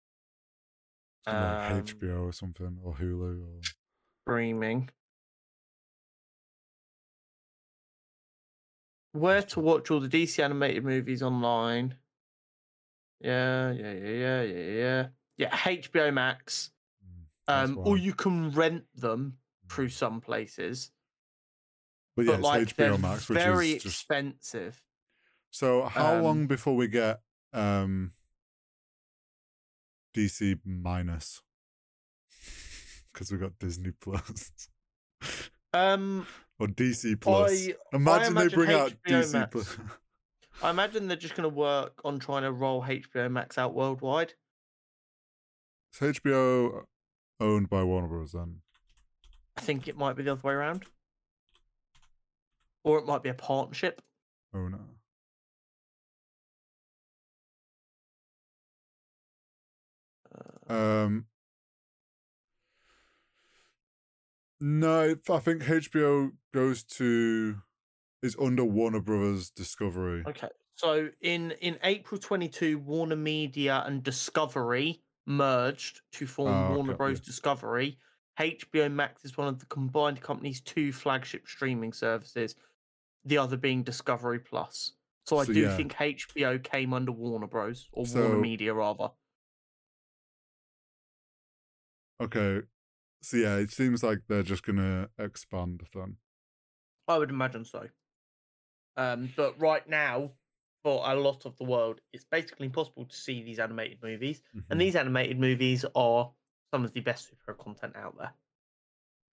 Like Um, HBO or something, or Hulu, or streaming. Where to watch all the DC animated movies online? Yeah, yeah, yeah, yeah, yeah, yeah. Yeah, HBO Max. Mm, Um, or you can rent them through some places, But yeah, but like HBO Max, which very is just expensive. So. How um, long before we get um DC minus? Because we've got Disney Plus Um, or DC Plus. I imagine, they imagine bring out DC Max. Plus. I imagine they're just going to work on trying to roll HBO Max out worldwide. Is HBO owned by Warner Bros. Then I think it might be the other way around, or it might be a partnership. Um, no, I think HBO goes to is under Warner Brothers Discovery. Okay. So in in April 22, Warner Media and Discovery merged to form Oh, Warner okay, Bros. yeah. Discovery. HBO Max is one of the combined company's two flagship streaming services, the other being Discovery Plus. So I So, do yeah. think HBO came under Warner Bros. or So- Warner Media rather. Okay, so yeah, it seems like they're just gonna expand then. I would imagine so. Um, but right now, for a lot of the world, it's basically impossible to see these animated movies. Mhm. and these animated movies are some of the best superhero content out there.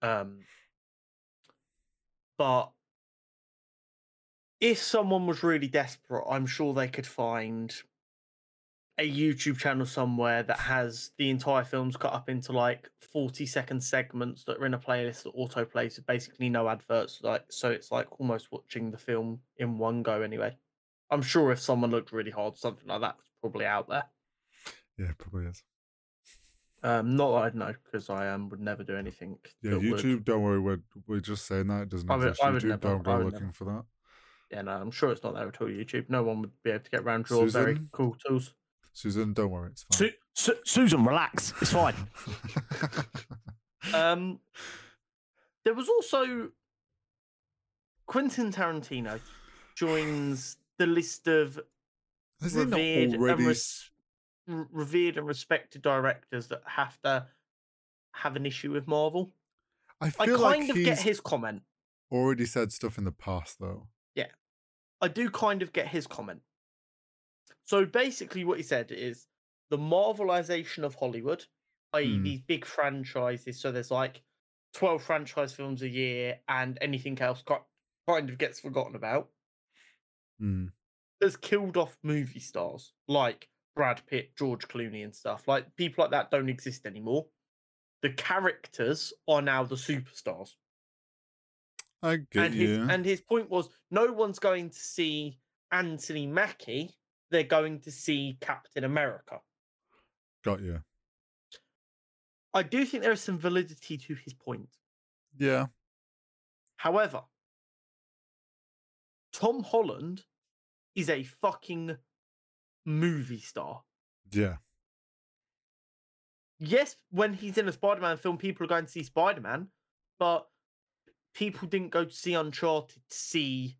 Um, but if someone was really desperate, I'm sure they could find a YouTube channel somewhere that has the entire films cut up into like 40 second segments that are in a playlist that auto plays with basically no adverts. Like so, it's like almost watching the film in one go. Anyway, I'm sure if someone looked really hard, something like that's probably out there. yeah, probably is. Um, not that I'd know because I um would never do anything. Yeah, that would- YouTube. Don't worry, we're we're just saying that it doesn't I would- exist. I would YouTube, never- don't go looking never. for that. Yeah, no, I'm sure it's not there at all. YouTube. No one would be able to get around your very cool tools. Susan, don't worry, it's fine. Su- Su- Susan, relax. It's fine. um, there was also Quentin Tarantino joins the list of Has he not revered and res- r- revered and respected directors that have to have an issue with Marvel. I I feel kind like of he's get his comment. already said stuff in the past, though. Yeah, I do kind of get his comment. So basically, what he said is the Marvelization of Hollywood, i.e., Hmm. these big franchises. So there's like 12 franchise films a year, and anything else ki- kind of gets forgotten about. Mm. Has killed off movie stars like Brad Pitt, George Clooney, and stuff. Like people like that don't exist anymore. The characters are now the superstars. I get and you. his and his point was no one's going to see Anthony Mackie. They're going to see Captain America. Got you. I do think there is some validity to his point. Yeah. However, Tom Holland is a fucking movie star. Yeah. Yes, when he's in a Spider-Man film, people are going to see Spider-Man, but people didn't go to see Uncharted to see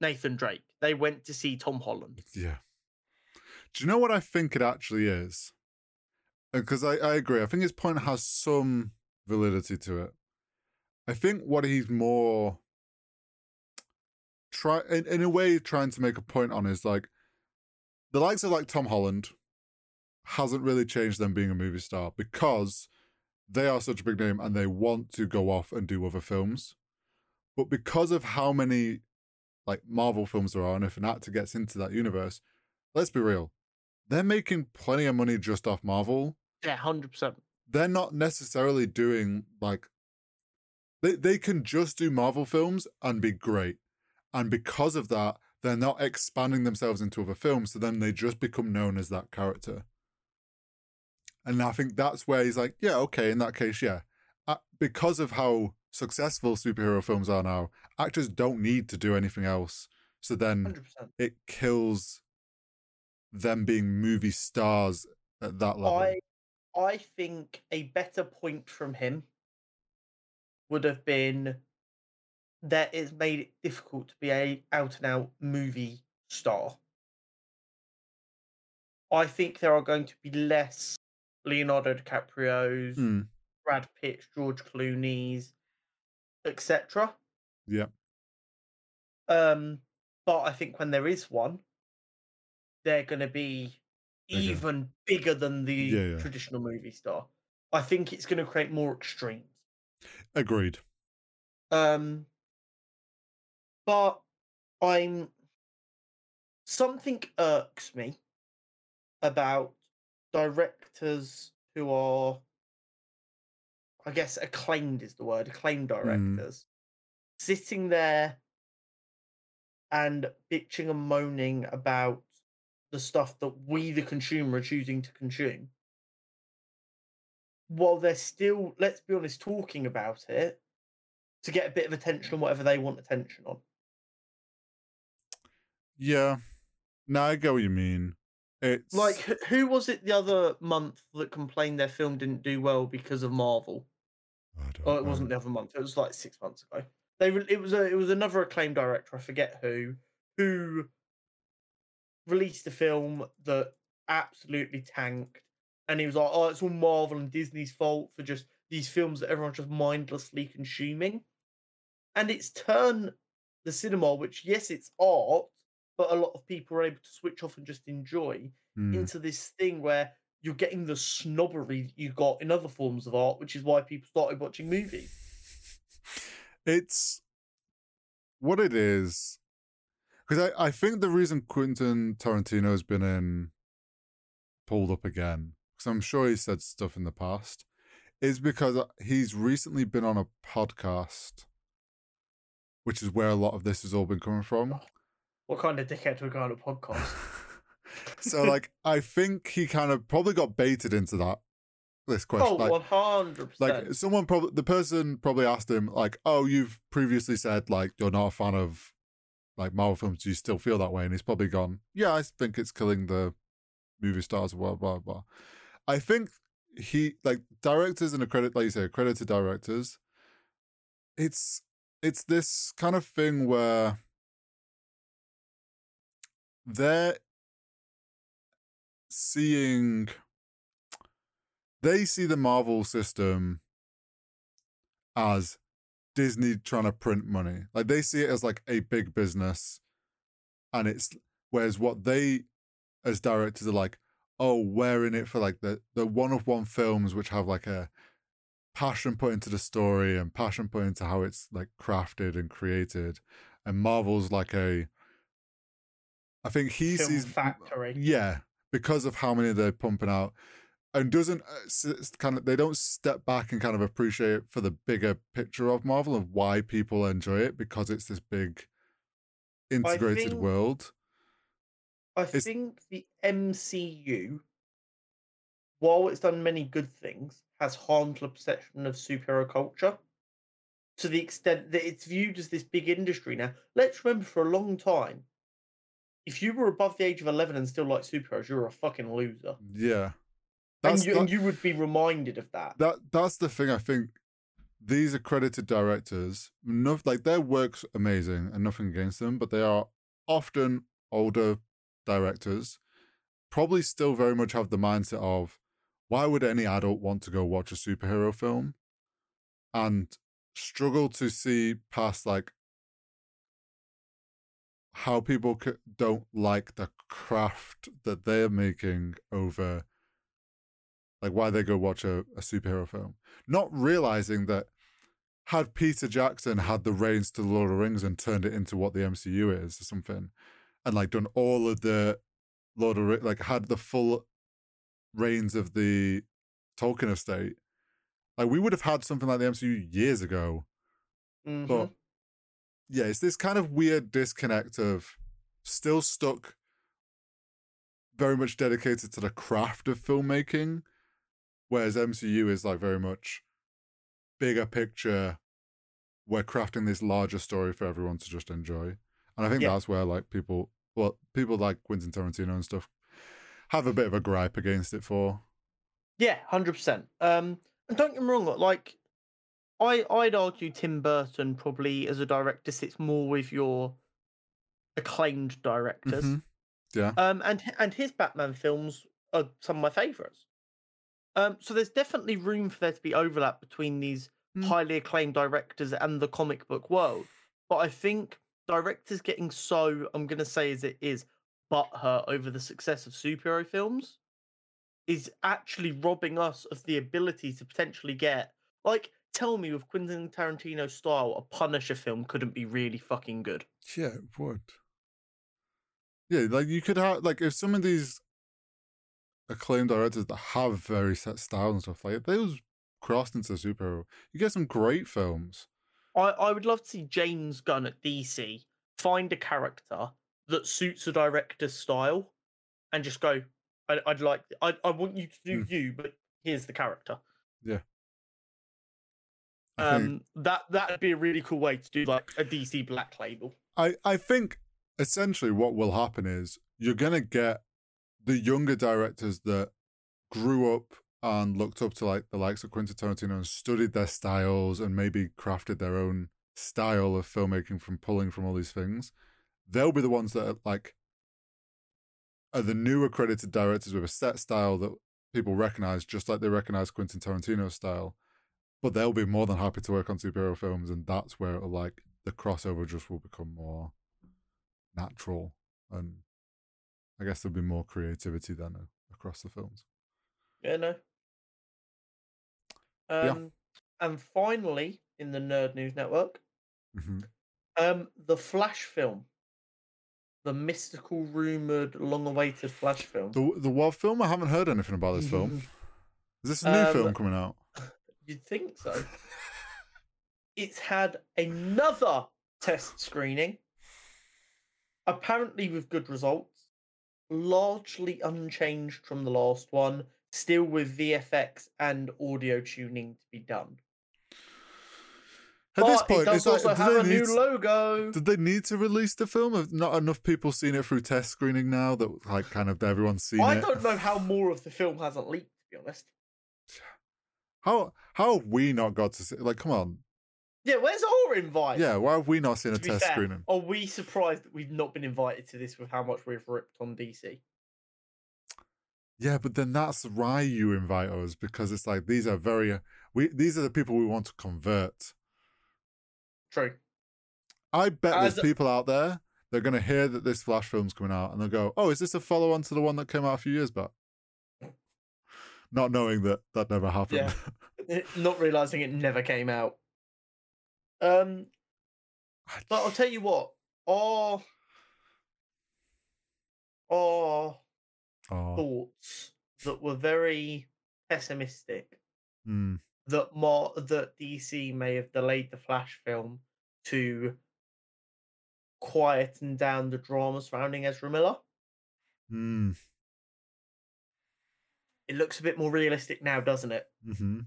Nathan Drake. They went to see Tom Holland. Yeah. Do you know what I think it actually is? Uh, because I, I agree. I think his point has some validity to it. I think what he's more try in, in a way trying to make a point on is like the likes of like Tom Holland hasn't really changed them being a movie star because they are such a big name and they want to go off and do other films. But because of how many like Marvel films there are, and if an actor gets into that universe, let's be real, they're making plenty of money just off Marvel. Yeah, hundred percent. They're not necessarily doing like they they can just do Marvel films and be great. And because of that, they're not expanding themselves into other films, so then they just become known as that character. And I think that's where he's like, yeah, okay, in that case, yeah. Because of how successful superhero films are now, actors don't need to do anything else. So then 100%. it kills them being movie stars at that level. I I think a better point from him would have been that it's made it difficult to be a out and out movie star. I think there are going to be less Leonardo DiCaprio's, Hmm, Brad Pitt's, George Clooney's, etc. yeah. Um, but I think when there is one, they're going to be Bigger. even bigger than the Yeah, yeah. traditional movie star. I think it's going to create more extremes. Agreed. Um, but I'm something irks me about directors who are, I guess, acclaimed is the word, acclaimed mm. directors, sitting there and bitching and moaning about the stuff that we, the consumer, are choosing to consume. While they're still, let's be honest, talking about it to get a bit of attention on whatever they want attention on. Yeah. No, I get what you mean. It's Like, who was it the other month that complained their film didn't do well because of Marvel? Oh, it wasn't the other month. It was like six months ago. They re- it was a it was another acclaimed director. I forget who who released a film that absolutely tanked, and he was like, "Oh, it's all Marvel and Disney's fault for just these films that everyone's just mindlessly consuming." And it's turned the cinema, which yes, it's art, but a lot of people are able to switch off and just enjoy Hmm. into this thing where you're getting the snobbery you got in other forms of art, which is why people started watching movies. It's what it is. Because I, I think the reason Quentin Tarantino's been in pulled up again, because I'm sure he said stuff in the past, is because uh, he's recently been on a podcast, which is where a lot of this has all been coming from. What kind of dickhead would go on a podcast? So like I think he kind of probably got baited into that this question. oh, like, one hundred like someone probably the person probably asked him like oh you've previously said like you're not a fan of like marvel films do you still feel that way and he's probably gone yeah i think it's killing the movie stars blah blah blah i think he like directors and accredit like you say accredited directors it's it's this kind of thing where they're seeing they see the Marvel system as Disney trying to print money. Like they see it as like a big business. And it's whereas what they as directors are like, oh, we're in it for like the the one of one films which have like a passion put into the story and passion put into how it's like crafted and created. And Marvel's like a I think he Film sees factory. yeah, because of how many they're pumping out, and doesn't uh, kind of they don't step back and kind of appreciate it for the bigger picture of Marvel and why people enjoy it because it's this big integrated think- world. I It's- think the MCU, while it's done many good things, has harmed the perception of superhero culture to the extent that it's viewed as this big industry now. Let's remember for a long time, if you were above the age of 11 and still like superheroes, you're a fucking loser. Yeah, And you, that- and you would be reminded of that. that that's the thing I think these accredited directors no, like their work's amazing and nothing against them but they are often older directors probably still very much have the mindset of why would any adult want to go watch a superhero film and struggle to see past like how people c- don't like the craft that they're making over Like why they go watch a, a superhero film, not realizing that had Peter Jackson had the reins to the Lord of the Rings and turned it into what the MCU is or something, and like done all of the Lord of like had the full reins of the Tolkien estate, like we would have had something like the MCU years ago. Mhm. But yeah, it's this kind of weird disconnect of still stuck very much dedicated to the craft of filmmaking, whereas MCU is like very much bigger picture. We're crafting this larger story for everyone to just enjoy. And I think Yeah. that's where like people well, people like Quentin Tarantino and stuff have a bit of a gripe against it for. Yeah, hundred percent. Um, and don't get me wrong, like I I'd argue Tim Burton probably as a director sits more with your acclaimed directors. Mhm. Yeah. Um, and and his Batman films are some of my favorites. Um, so there's definitely room for there to be overlap between these Mm. highly acclaimed directors and the comic book world. But I think directors getting so I'm gonna say as it is butthurt over the success of superhero films is actually robbing us of the ability to potentially get like tell me with Quentin Tarantino style a Punisher film couldn't be really fucking good. Yeah, it would. Yeah, like you could have like if some of these acclaimed directors that have very set style and stuff like those crossed into superhero, you get some great films. I, I would love to see James Gunn at DC find a character that suits a director's style and just go, I, I'd like, I, I want you to do Hmm. you, but here's the character. I think Um, that that'd be a really cool way to do like a DC Black Label. I, I think essentially what will happen is you're gonna get the younger directors that grew up and looked up to like the likes of Quentin Tarantino and studied their styles and maybe crafted their own style of filmmaking from pulling from all these things. They'll be the ones that are like are the new accredited directors with a set style that people recognize, just like they recognize Quentin Tarantino's style. But they'll be more than happy to work on superhero films, and that's where it'll like the crossover just will become more natural, and I guess there'll be more creativity then uh, across the films. Yeah, no. Yeah. Um, and finally, in the Nerd News Network, hmm um, the Flash film, the mystical, rumored, long-awaited Flash film. The the what film? I haven't heard anything about this film. Is this a new Um, film coming out? You'd think so. it's had another test screening, apparently with good results, largely unchanged from the last one, still with VFX and audio tuning to be done. At but this it point, does it's like, also do have a new to- logo. Did they need to release the film? Have not enough people seen it through test screening now that like kind of everyone's seen I it? don't know how more of the film hasn't leaked, to be honest. How how have we not got to see? Like, come on, Yeah, where's our invite? yeah. Why have we not seen a test fair, screening? are we surprised that we've not been invited to this with how much we've ripped on DC? Yeah, but then that's why you invite us because it's like these are very uh, we these are the people we want to convert. True. I bet As- there's people out there they're gonna hear that this Flash film's coming out and they'll go, "Oh, is this a follow on to the one that came out a few years back?" Not knowing that that never happened. Yeah. not realizing it never came out. Um, but I'll tell you what, our our oh, thoughts that were very pessimistic mm, that Mar- that DC may have delayed the Flash film to quieten down the drama surrounding Ezra Miller. mm, It looks a bit more realistic now, doesn't it? hmm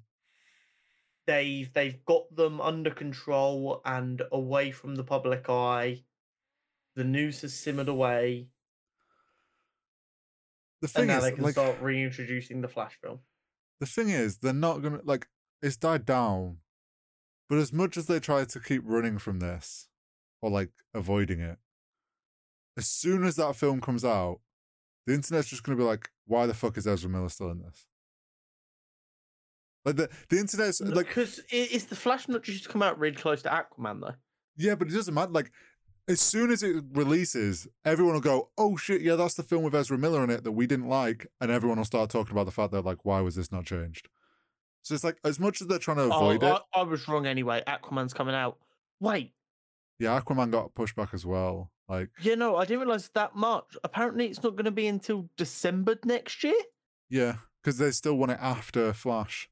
they've they've got them under control and away from the public eye. The news has simmered away, The and thing now is, they can like, start reintroducing the Flash film. the thing is, they're not gonna like it's died down, but as much as they try to keep running from this or like avoiding it, as soon as that film comes out, the internet's just gonna be like, "Why the fuck is Ezra Miller still in this?" Like the the internet's like, Because is the Flash not just come out really close to Aquaman though? yeah, but it doesn't matter. Like as soon as it releases, everyone will go, "Oh shit, yeah, that's the film with Ezra Miller in it that we didn't like," and everyone will start talking about the fact that like, why was this not changed? So it's like as much as they're trying to oh, avoid oh, it. I, I was wrong anyway. Aquaman's coming out. Wait, Yeah, Aquaman got pushed back as well. Like, yeah, no, I didn't realize that much. Apparently, it's not going to be until December next year. yeah, because they still want it after Flash.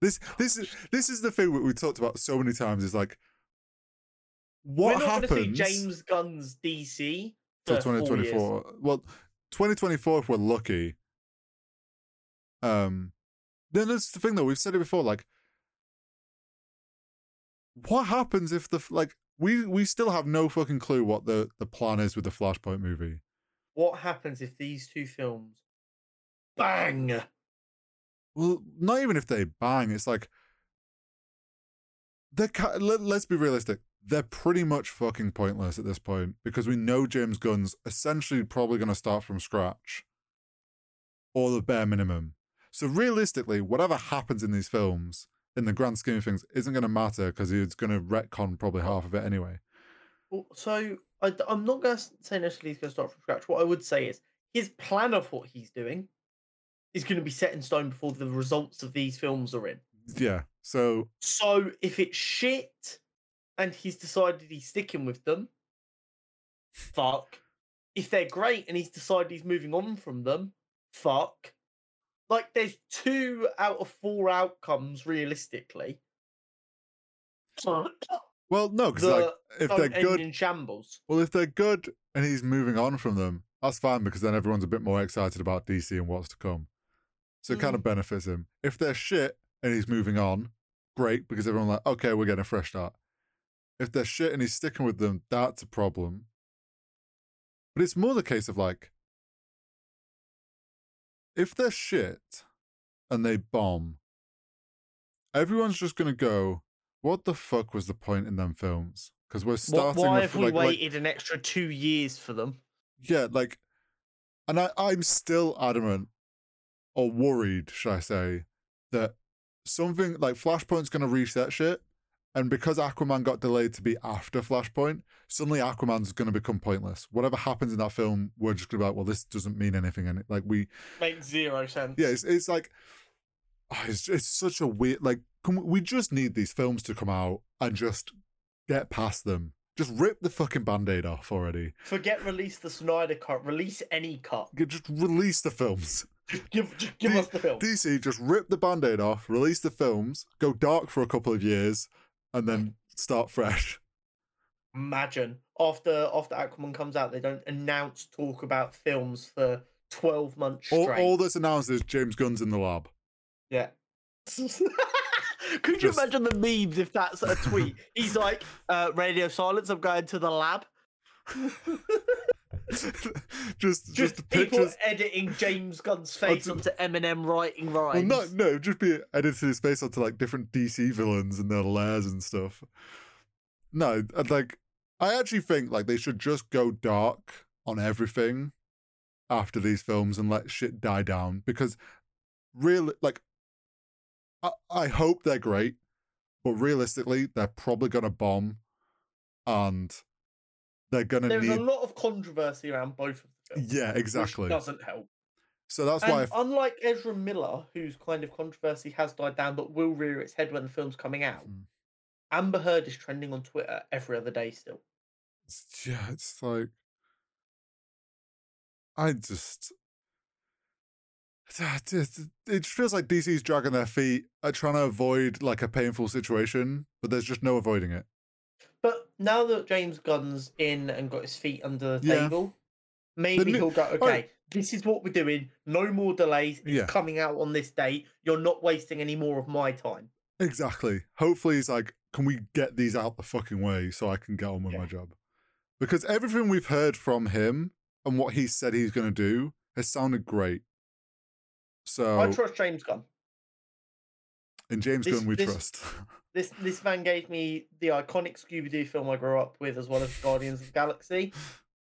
This this is this is the thing that we talked about so many times. Is like, what We're not happens going to see James Gunn's DC for 2024? Well, 2024 if we're lucky. Um, then that's the thing though. We've said it before. Like, what happens if the like we we still have no fucking clue what the the plan is with the Flashpoint movie. What happens if these two films bang? Well, not even if they bang. It's like they're. Let, let's be realistic. They're pretty much fucking pointless at this point because we know James Gunn's essentially probably going to start from scratch, or the bare minimum. So realistically, whatever happens in these films, in the grand scheme of things, isn't going to matter because he's going to retcon probably half of it anyway. Well, so I, am not going to say necessarily he's going to start from scratch. What I would say is his plan of what he's doing is going to be set in stone before the results of these films are in. Yeah. So So if it's shit and he's decided he's sticking with them, fuck. If they're great and he's decided he's moving on from them, fuck. Like there's two out of four outcomes realistically. Well, no, because The like if they're good, in shambles. Well, if they're good and he's moving on from them, that's fine because then everyone's a bit more excited about DC and what's to come. So it kind of mm. benefits him. If they're shit and he's moving on, great because everyone's like, okay, we're getting a fresh start. If they're shit and he's sticking with them, that's a problem. But it's more the case of like, if they're shit and they bomb, everyone's just gonna go, what the fuck was the point in them films? Because we're starting Why with have we like, like waited an extra two years for them? yeah, like, and I, I'm still adamant or worried, should I say, that something like Flashpoint's going to reset shit. And because Aquaman got delayed to be after Flashpoint, suddenly Aquaman's going to become pointless. Whatever happens in that film, we're just going to be like, well, this doesn't mean anything. And like, we, make zero sense. yeah, it's, it's like, oh, it's, it's such a weird, like, can we, we just need these films to come out and just get past them. Just rip the fucking band aid off already. Forget release the Snyder cut. Release any cut. Just release the films. Just give, just give D- us the film. DC just rip the band aid off, release the films, go dark for a couple of years, and then start fresh. Imagine after after Aquaman comes out, they don't announce talk about films for twelve months All, straight. all that's announced is James Gunn's in the lab. Yeah. Could Just- you imagine the memes if that's a tweet? He's like, uh, radio silence, I'm going to the lab. just, just Just people pictures. editing James Gunn's face Onto- onto Eminem writing Well, rhymes. no, no, just be edited his face onto like different DC villains and their lairs and stuff. No, I'd like, I actually think like they should just go dark on everything after these films and let shit die down because really like I, I hope they're great, but realistically they're probably gonna bomb and they're gonna There's need a lot of controversy around both of them. yeah which exactly. doesn't help. So that's And why unlike Ezra Miller, whose kind of controversy has died down but will rear its head when the film's coming out, Mm. Amber Heard is trending on Twitter every other day still. It's- yeah, it's like I just it feels like DC's dragging their feet at trying to avoid like a painful situation, but there's just no avoiding it. Now that James Gunn's in and got his feet under the Yeah. table, maybe he'll go, okay, this is what we're doing. No more delays. It's Yeah. coming out on this date. You're not wasting any more of my time. Exactly. Hopefully, he's like, can we get these out the fucking way so I can get on with Yeah. my job? Because everything we've heard from him and what he said he's going to do has sounded great. So, I trust James Gunn. In James this- Gunn, we this- trust. This this man gave me the iconic Scooby Doo film I grew up with, as well as Guardians of the Galaxy.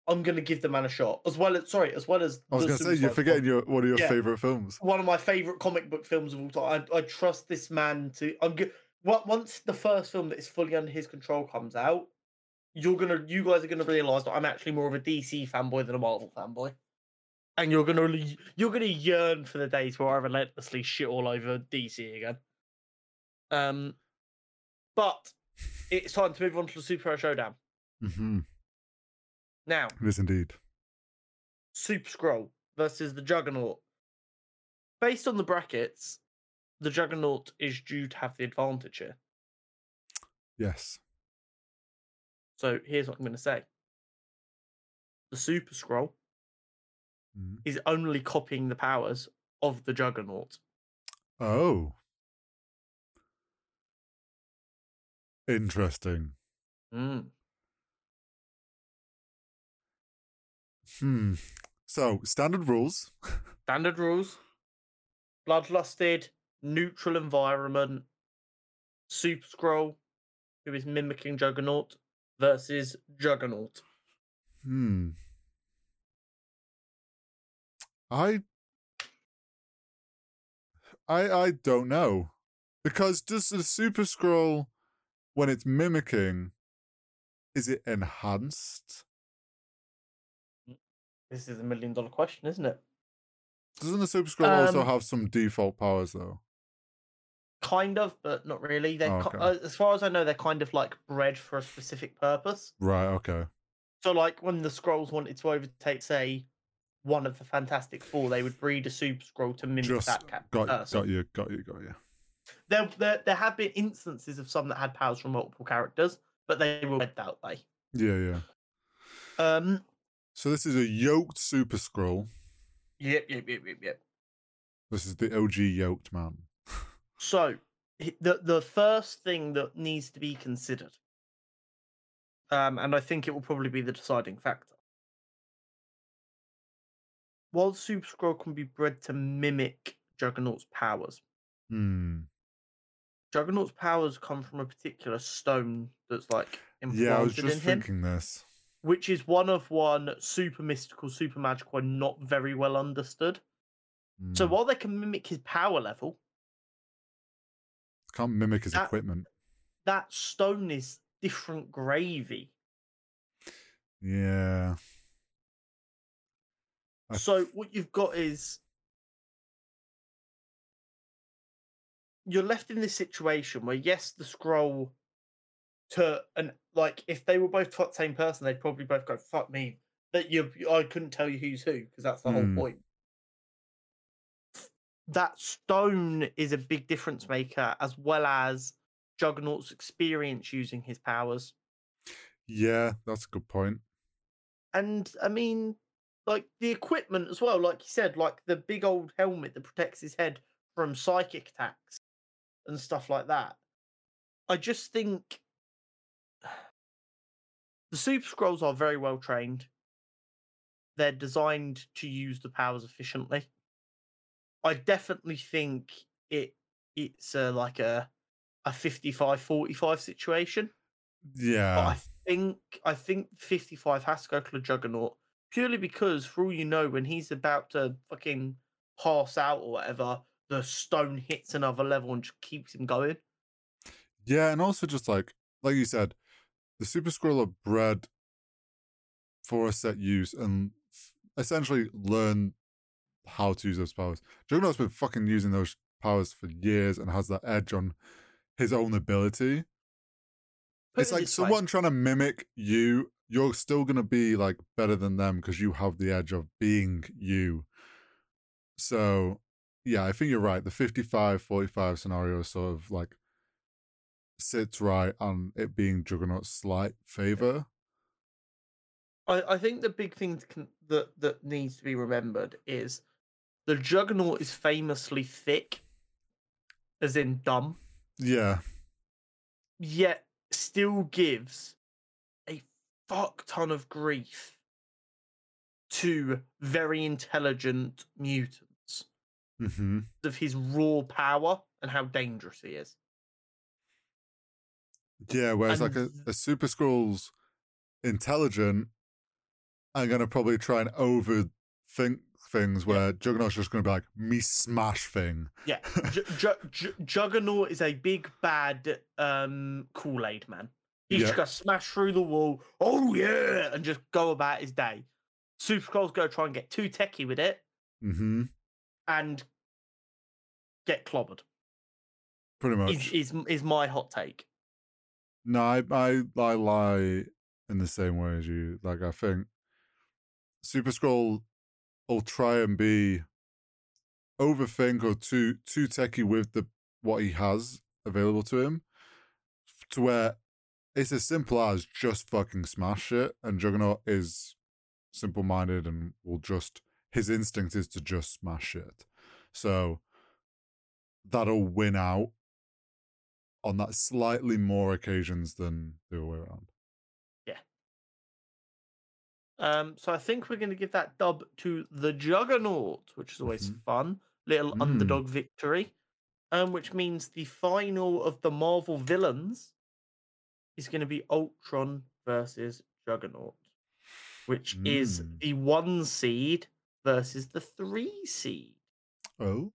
I'm gonna give the man a shot, as well as sorry, as well as I was going to say, you're forgetting your one of your Yeah. favorite films. one of my favorite comic book films of all time. I, I trust this man to. I'm good. What once the first film that is fully under his control comes out, you're gonna, you guys are gonna realize that I'm actually more of a DC fanboy than a Marvel fanboy, and you're gonna, you're gonna yearn for the days where I relentlessly shit all over DC again. Um, but it's time to move on to the Superhero Showdown. Mm-hmm. Now, It is indeed. Super Skrull versus the Juggernaut. Based on the brackets, the Juggernaut is due to have the advantage here. Yes. So here's what I'm going to say the Super Skrull Mhm. is only copying the powers of the Juggernaut. Oh. Interesting. Mm. Hmm. So standard rules. Standard rules bloodlusted, neutral environment, Super Skrull, who is mimicking Juggernaut, versus Juggernaut. Hmm. I I I don't know. Because does the Super Skrull when it's mimicking is it enhanced? This is a million dollar question, isn't it? Doesn't the Super Skrull also Um, have some default powers though? Kind of, but not really. They're Oh, okay. uh, as far as I know, they're kind of like bred for a specific purpose. Right, okay. So, like when the Skrulls wanted to overtake, say, one of the Fantastic Four, they would breed a Super Skrull to mimic Just that cat. got person. got you, got you, got you. There, there, there have been instances of some that had powers from multiple characters, but they were bred that way. Yeah, yeah. Um, So this is a yoked Super Skrull. yep, yep, yep, yep, yep. This is the OG yoked man. So the the first thing that needs to be considered, um, and I think it will probably be the deciding factor. While Super Skrull can be bred to mimic Juggernaut's powers, Hmm. Juggernaut's powers come from a particular stone that's like implanted Yeah, I was in just him, this. which is one of one, super mystical, super magical, and not very well understood. So Hmm. while they can mimic his power level, Can't mimic his that- equipment. that stone is different gravy. Yeah. I So what you've got is you're left in this situation where yes, the Skrull to and like if they were both the same person, they'd probably both go fuck me. That you, I couldn't tell you who's who because that's the Hmm. whole point. That stone is a big difference maker, as well as Juggernaut's experience using his powers. Yeah, that's a good point. and I mean, like the equipment as well. Like you said, like the big old helmet that protects his head from psychic attacks and stuff like that. I just think the Super Skrulls are very well trained. They're designed to use the powers efficiently. I definitely think it it's a, like a a 55-45 situation. But Yeah. I think I think 55 has to go to the Juggernaut purely because, for all you know, when he's about to fucking pass out or whatever, the stone hits another level and just keeps him going. Yeah, and also just like like you said, the Super Skrull are bred for a set use and f- essentially learn how to use those powers. Juggernaut's been fucking using those powers for years and has that edge on his own ability. Put it's it like this way, someone trying to mimic you. You're still gonna be like better than them because you have the edge of being you. So yeah, I think you're right. The 55-45 scenario sort of like sits right on it being Juggernaut's slight favor. I, I think the big thing that that needs to be remembered is the Juggernaut is famously thick, as in dumb, Yeah. yet still gives a fuck ton of grief to very intelligent mutants hmm of his raw power and how dangerous he is. Yeah, whereas like a, a Super Skrull's intelligent I'm gonna probably try and overthink things where Juggernaut's just gonna be like, me smash thing. Yeah, Ju- Ju- Ju- Juggernaut is a big bad um, Kool Aid man. He's Yeah. just gonna smash through the wall. Oh yeah, and just go about his day. Super Skrull's go try and get too techie with it Mm-hmm. And get clobbered. Pretty much. Is, is is my hot take. No, I, I I lie in the same way as you. Like I think Super Skrull will try and be overthink or too too techie with the what he has available to him, to where it's as simple as just fucking smash it. And Juggernaut is simple minded and will just his instinct is to just smash it. So that'll win out on that slightly more occasions than the other way around. Yeah. Um, so I think we're going to give that dub to the Juggernaut, which is always Mhm. fun. Little Mm. underdog victory. Um, which means the final of the Marvel villains is going to be Ultron versus Juggernaut, which is Mm. the one seed versus the three seed. Oh,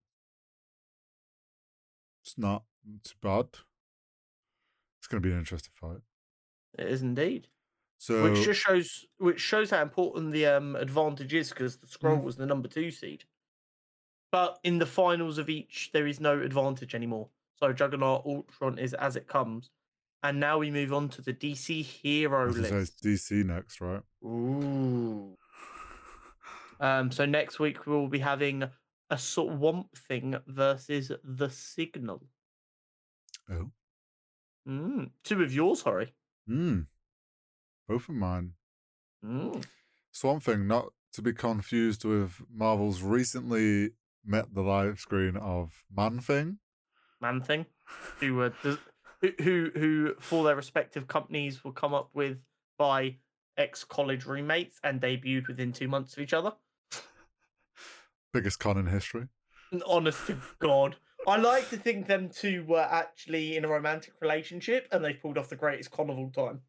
it's not too bad. It's going to be an interesting fight. It is indeed. So, which just shows which shows how important the um advantage is because the Skrull Mm. was the number two seed. But in the finals of each, there is no advantage anymore. So Juggernaut Ultron is as it comes. And now we move on to the DC hero list. DC next, right? Ooh. Um, so next week we'll be having a Swamp Thing versus the Signal. Oh, Mm. Two of yours, sorry. hmm. Both of mine. Mm. Swamp Thing, not to be confused with Marvel's recently met the live screen of Man Thing. Man Thing. who were who who who for their respective companies will come up with by ex college roommates and debuted within two months of each other. Biggest con in history. Honest to God, I like to think them two were actually in a romantic relationship and they pulled off the greatest con of all time.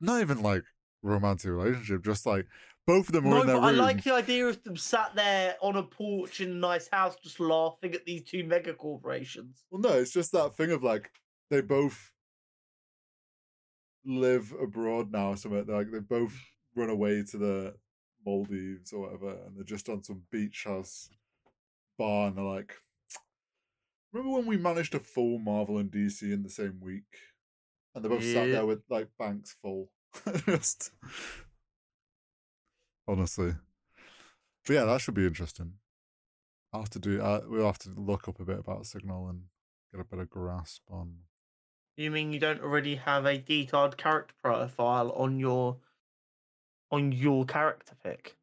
Not even like romantic relationship, just like both of them were No, in their but I like the idea of them sat there on a porch in a nice house, just laughing at these two mega corporations. Well, no, it's just that thing of like they both live abroad now. or Something like they both run away to the Maldives or whatever, and they're just on some beach house bar, and they're like, "Remember when we managed to fool Marvel and DC in the same week?" And they both sat there with like banks full. just honestly, but yeah, that should be interesting. I'll have to do. Uh, we'll have to look up a bit about Signal and get a better grasp on. You mean you don't already have a detailed character profile on your on your character pick?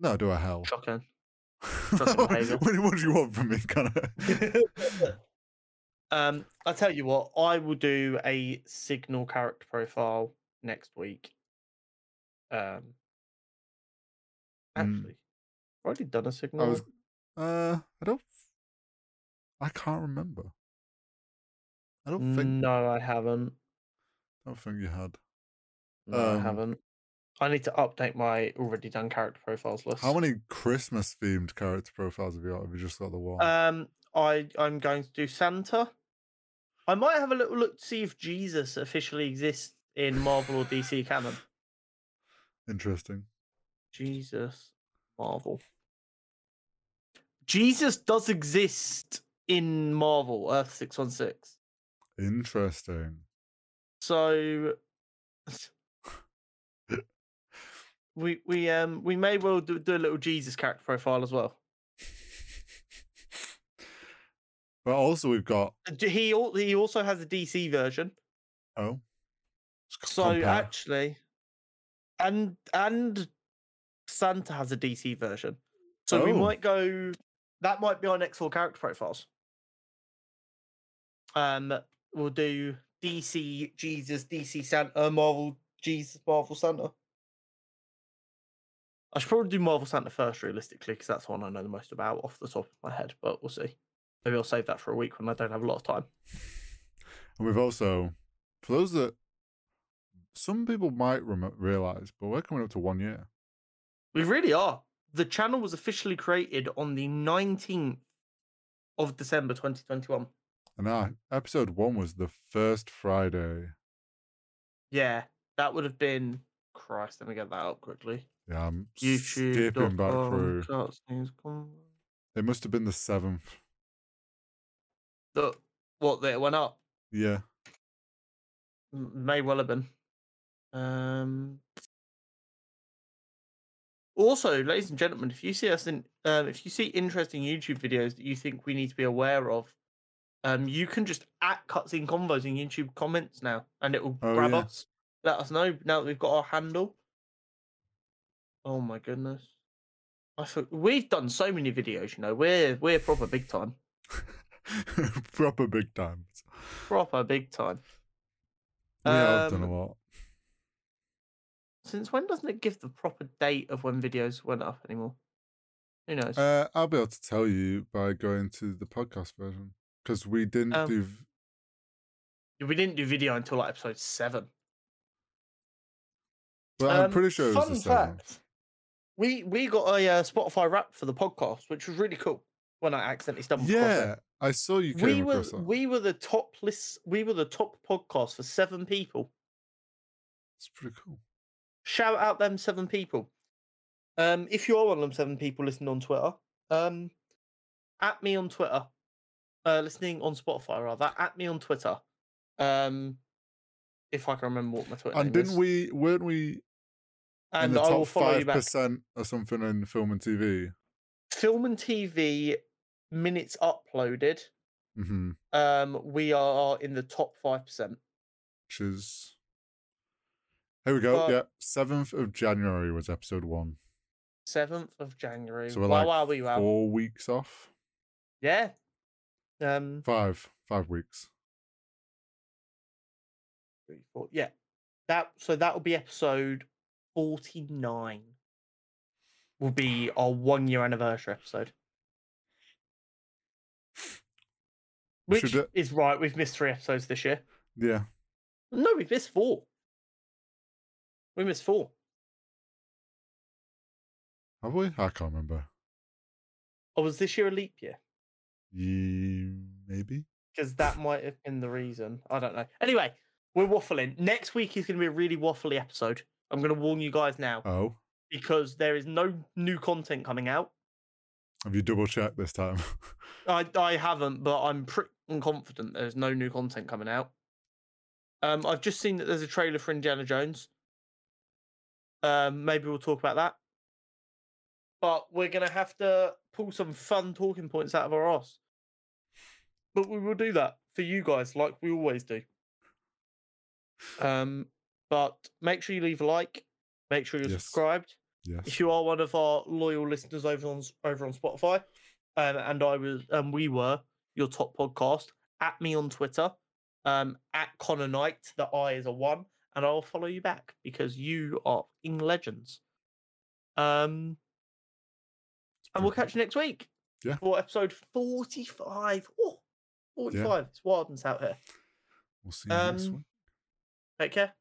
No, do I hell? Shocking. what, what do you want from me? Kind of. um, I tell you what, I will do a signal character profile next week. Um, Mm. actually, I've already done a signal. was. Uh, I don't. I can't remember. I don't think. No, I haven't. I don't think you had. No, I Um, haven't. I need to update my already done character profiles list. How many Christmas themed character profiles have you got? Have you just got the one? Um, I I'm going to do Santa. I might have a little look to see if Jesus officially exists in Marvel or DC canon. Interesting. Jesus, Marvel. Jesus does exist in Marvel Earth six one six. Interesting. So we we um we may well do, do a little Jesus character profile as well. But also we've got. He he also has a DC version. Oh. So compare. actually, and and Santa has a DC version. So we Oh. might go. That might be our next four character profiles. Um, we'll do DC Jesus, DC Santa, Marvel Jesus, Marvel Santa. I should probably do Marvel Santa first, realistically, because that's the one I know the most about off the top of my head. But we'll see. Maybe I'll save that for a week when I don't have a lot of time. And we've also, for those that some people might rem- realize, but we're coming up to one year. We really are. The channel was officially created on the 19th of December 2021. And our episode one was the first Friday Yeah, that would have been Christ. Let me get that up quickly. Yeah, I'm YouTube. skipping back through. It must have been the seventh. The what that went up Yeah. May well have been. Um. Also, ladies and gentlemen, if you see us in, um, if you see interesting YouTube videos that you think we need to be aware of, um, you can just at cutscene convos in YouTube comments now, and it will Oh, grab yeah. us. Let us know now that we've got our handle. Oh my goodness! I thought we've done so many videos. You know, we're we're proper big time, Proper big time. proper big time. We have done Um, a lot. Since when doesn't it give the proper date of when videos went up anymore? Who knows? Uh, I'll be able to tell you by going to the podcast version because we didn't Um, do. v- we didn't do video until like episode seven. Well, I'm Um, pretty sure it was the seventh. We we got a uh, Spotify rap for the podcast, which was really cool. When I accidentally stumbled across Yeah. I saw you came we were that. we were the top list. We were the top podcast for seven people. It's pretty cool. Shout out them seven people. Um, if you're one of them seven people listening on Twitter, um, at me on Twitter, uh, listening on Spotify rather, at me on Twitter. Um, if I can remember what my Twitter And didn't is. we? Weren't we and the I will top follow you five back. percent or something in film and TV? Film and TV minutes uploaded. hmm Um, we are in the top five percent. Which is. Here we go. Yeah, seventh of January was episode one. Seventh of January. So we're wow, like wow, we wow. four weeks off. Yeah. Um, Five, five weeks. three, four. Yeah. That so that will be episode forty nine. Will be our one year anniversary episode. Which is right, we've missed three episodes this year. Yeah, No, we've missed four. We missed four. have we? I can't remember. Or was this year a leap year? Ye maybe. Because that might have been the reason. I don't know. Anyway, we're waffling. Next week is going to be a really waffly episode. I'm going to warn you guys now Oh, because there is no new content coming out. have you double checked this time? I I haven't, but I'm pretty confident there's no new content coming out. Um, I've just seen that there's a trailer for Indiana Jones. Um, maybe we'll talk about that. But we're gonna have to pull some fun talking points out of our ass. But we will do that for you guys, like we always do. Um, but make sure you leave a like. Make sure you're Yes. subscribed yes. if you are one of our loyal listeners over on over on Spotify, um, and I was and we were your top podcast, at me on Twitter, um, at Conor Knight. The I is a one, and I'll follow you back because you are in legends. Um, and we'll catch you next week. Yeah. For episode forty-five. Oh, 45. It's wildness out here. We'll see you next um, week. Take care.